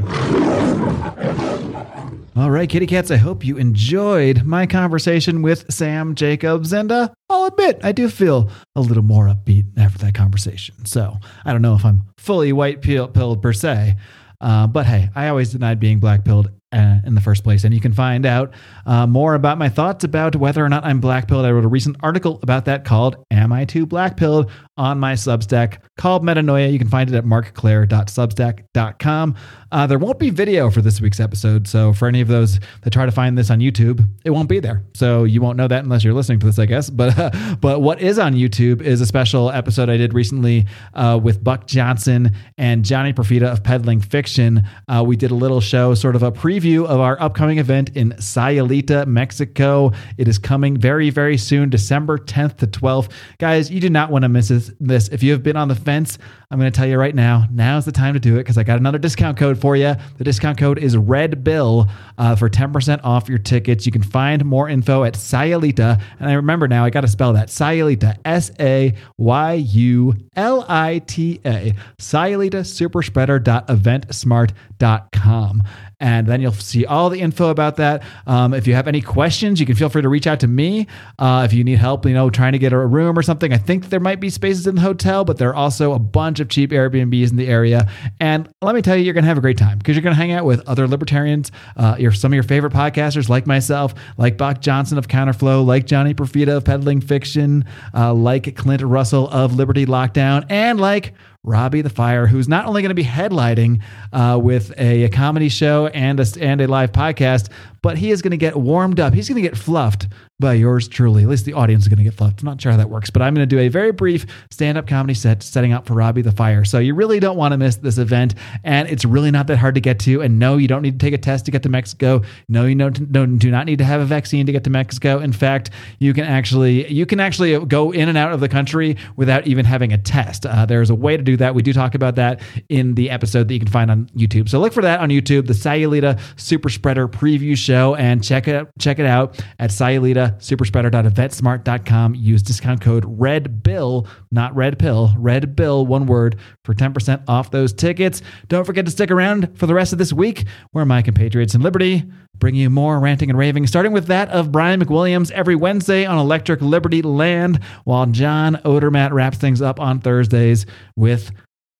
All right, kitty cats, I hope you enjoyed my conversation with Sam Jacobs. And uh, I'll admit, I do feel a little more upbeat after that conversation. So I don't know if I'm fully white pill- pilled per se. Uh, but hey, I always denied being black pilled uh, in the first place. And you can find out uh, more about my thoughts about whether or not I'm black pilled. I wrote a recent article about that called Am I Too Black Pilled on my Substack called Metanoia. You can find it at marcclair.substack.com. Uh, there won't be video for this week's episode. So for any of those that try to find this on YouTube, it won't be there. So you won't know that unless you're listening to this, I guess. But but what is on YouTube is a special episode I did recently uh, with Buck Johnson and Johnny Profita of Peddling Fiction. Uh, we did a little show, sort of a preview of our upcoming event in Sayulita, Mexico. It is coming very, very soon, December 10th to 12th. Guys, you do not want to miss this. If you have been on the fence, I'm going to tell you right now, now's the time to do it because I got another discount code for you. The discount code is Red Bill uh, for 10% off your tickets. You can find more info at Sayulita. And I remember now, I got to spell that Sayulita, S A Y U L I T A, Sayulita Superspreader.eventsmart.com. And then you'll You'll see all the info about that. Um, if you have any questions, you can feel free to reach out to me. Uh, if you need help, you know, trying to get a room or something, I think there might be spaces in the hotel, but there are also a bunch of cheap Airbnbs in the area. And let me tell you, you're going to have a great time because you're going to hang out with other libertarians, uh, your, some of your favorite podcasters like myself, like Buck Johnson of Counterflow, like Johnny Profita of Peddling Fiction, uh, like Clint Russell of Liberty Lockdown, and like Robbie the Fire, who's not only going to be headlining uh, with a, a, comedy show and a, and a live podcast, but he is going to get warmed up. He's going to get fluffed by yours truly. At least the audience is going to get fluffed. I'm not sure how that works, but I'm going to do a very brief stand up comedy set setting up for Robbie the Fire. So you really don't want to miss this event. And it's really not that hard to get to. And no, you don't need to take a test to get to Mexico. No, you don't, no, do not need to have a vaccine to get to Mexico. In fact, you can actually you can actually go in and out of the country without even having a test. Uh, there's a way to do that. We do talk about that in the episode that you can find on YouTube. So look for that on YouTube, the Sayulita Super Spreader preview show show and check it check it out at Sayulita superspreader.eventsmart.com. Use discount code Red Bill, not Red Pill, Red Bill, one word for 10% off those tickets. Don't forget to stick around for the rest of this week where my compatriots in Liberty bring you more ranting and raving, starting with that of Brian McWilliams every Wednesday on Electric Liberty Land, while John Odermatt wraps things up on Thursdays with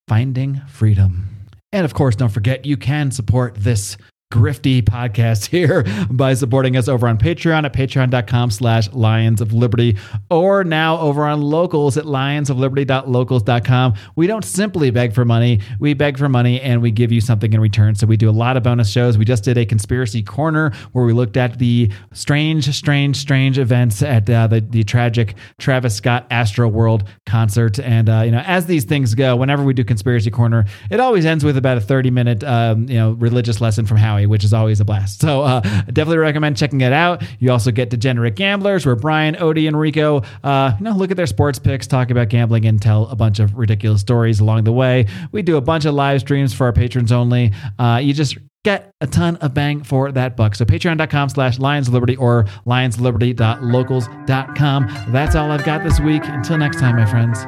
Finding Freedom. And of course, don't forget you can support this grifty podcast here by supporting us over on Patreon at patreon.com slash Lions of Liberty or now over on locals at lionsofliberty.locals.com. We don't simply beg for money. We beg for money and we give you something in return. So we do a lot of bonus shows. We just did a conspiracy corner where we looked at the strange, strange, strange events at uh, the, the tragic Travis Scott Astroworld concert. And, uh, you know, as these things go, whenever we do conspiracy corner, it always ends with about a 30 minute, um, you know, religious lesson from Howie which is always a blast. So uh, definitely recommend checking it out. You also get Degenerate Gamblers, where Brian, Odie, and Rico, uh, you know, look at their sports picks, talk about gambling, and tell a bunch of ridiculous stories along the way. We do a bunch of live streams for our patrons only. Uh, you just get a ton of bang for that buck. So patreon.com slash Lions Liberty or lionsliberty.locals.com. That's all I've got this week. Until next time, my friends.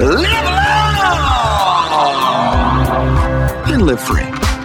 Live long and live free.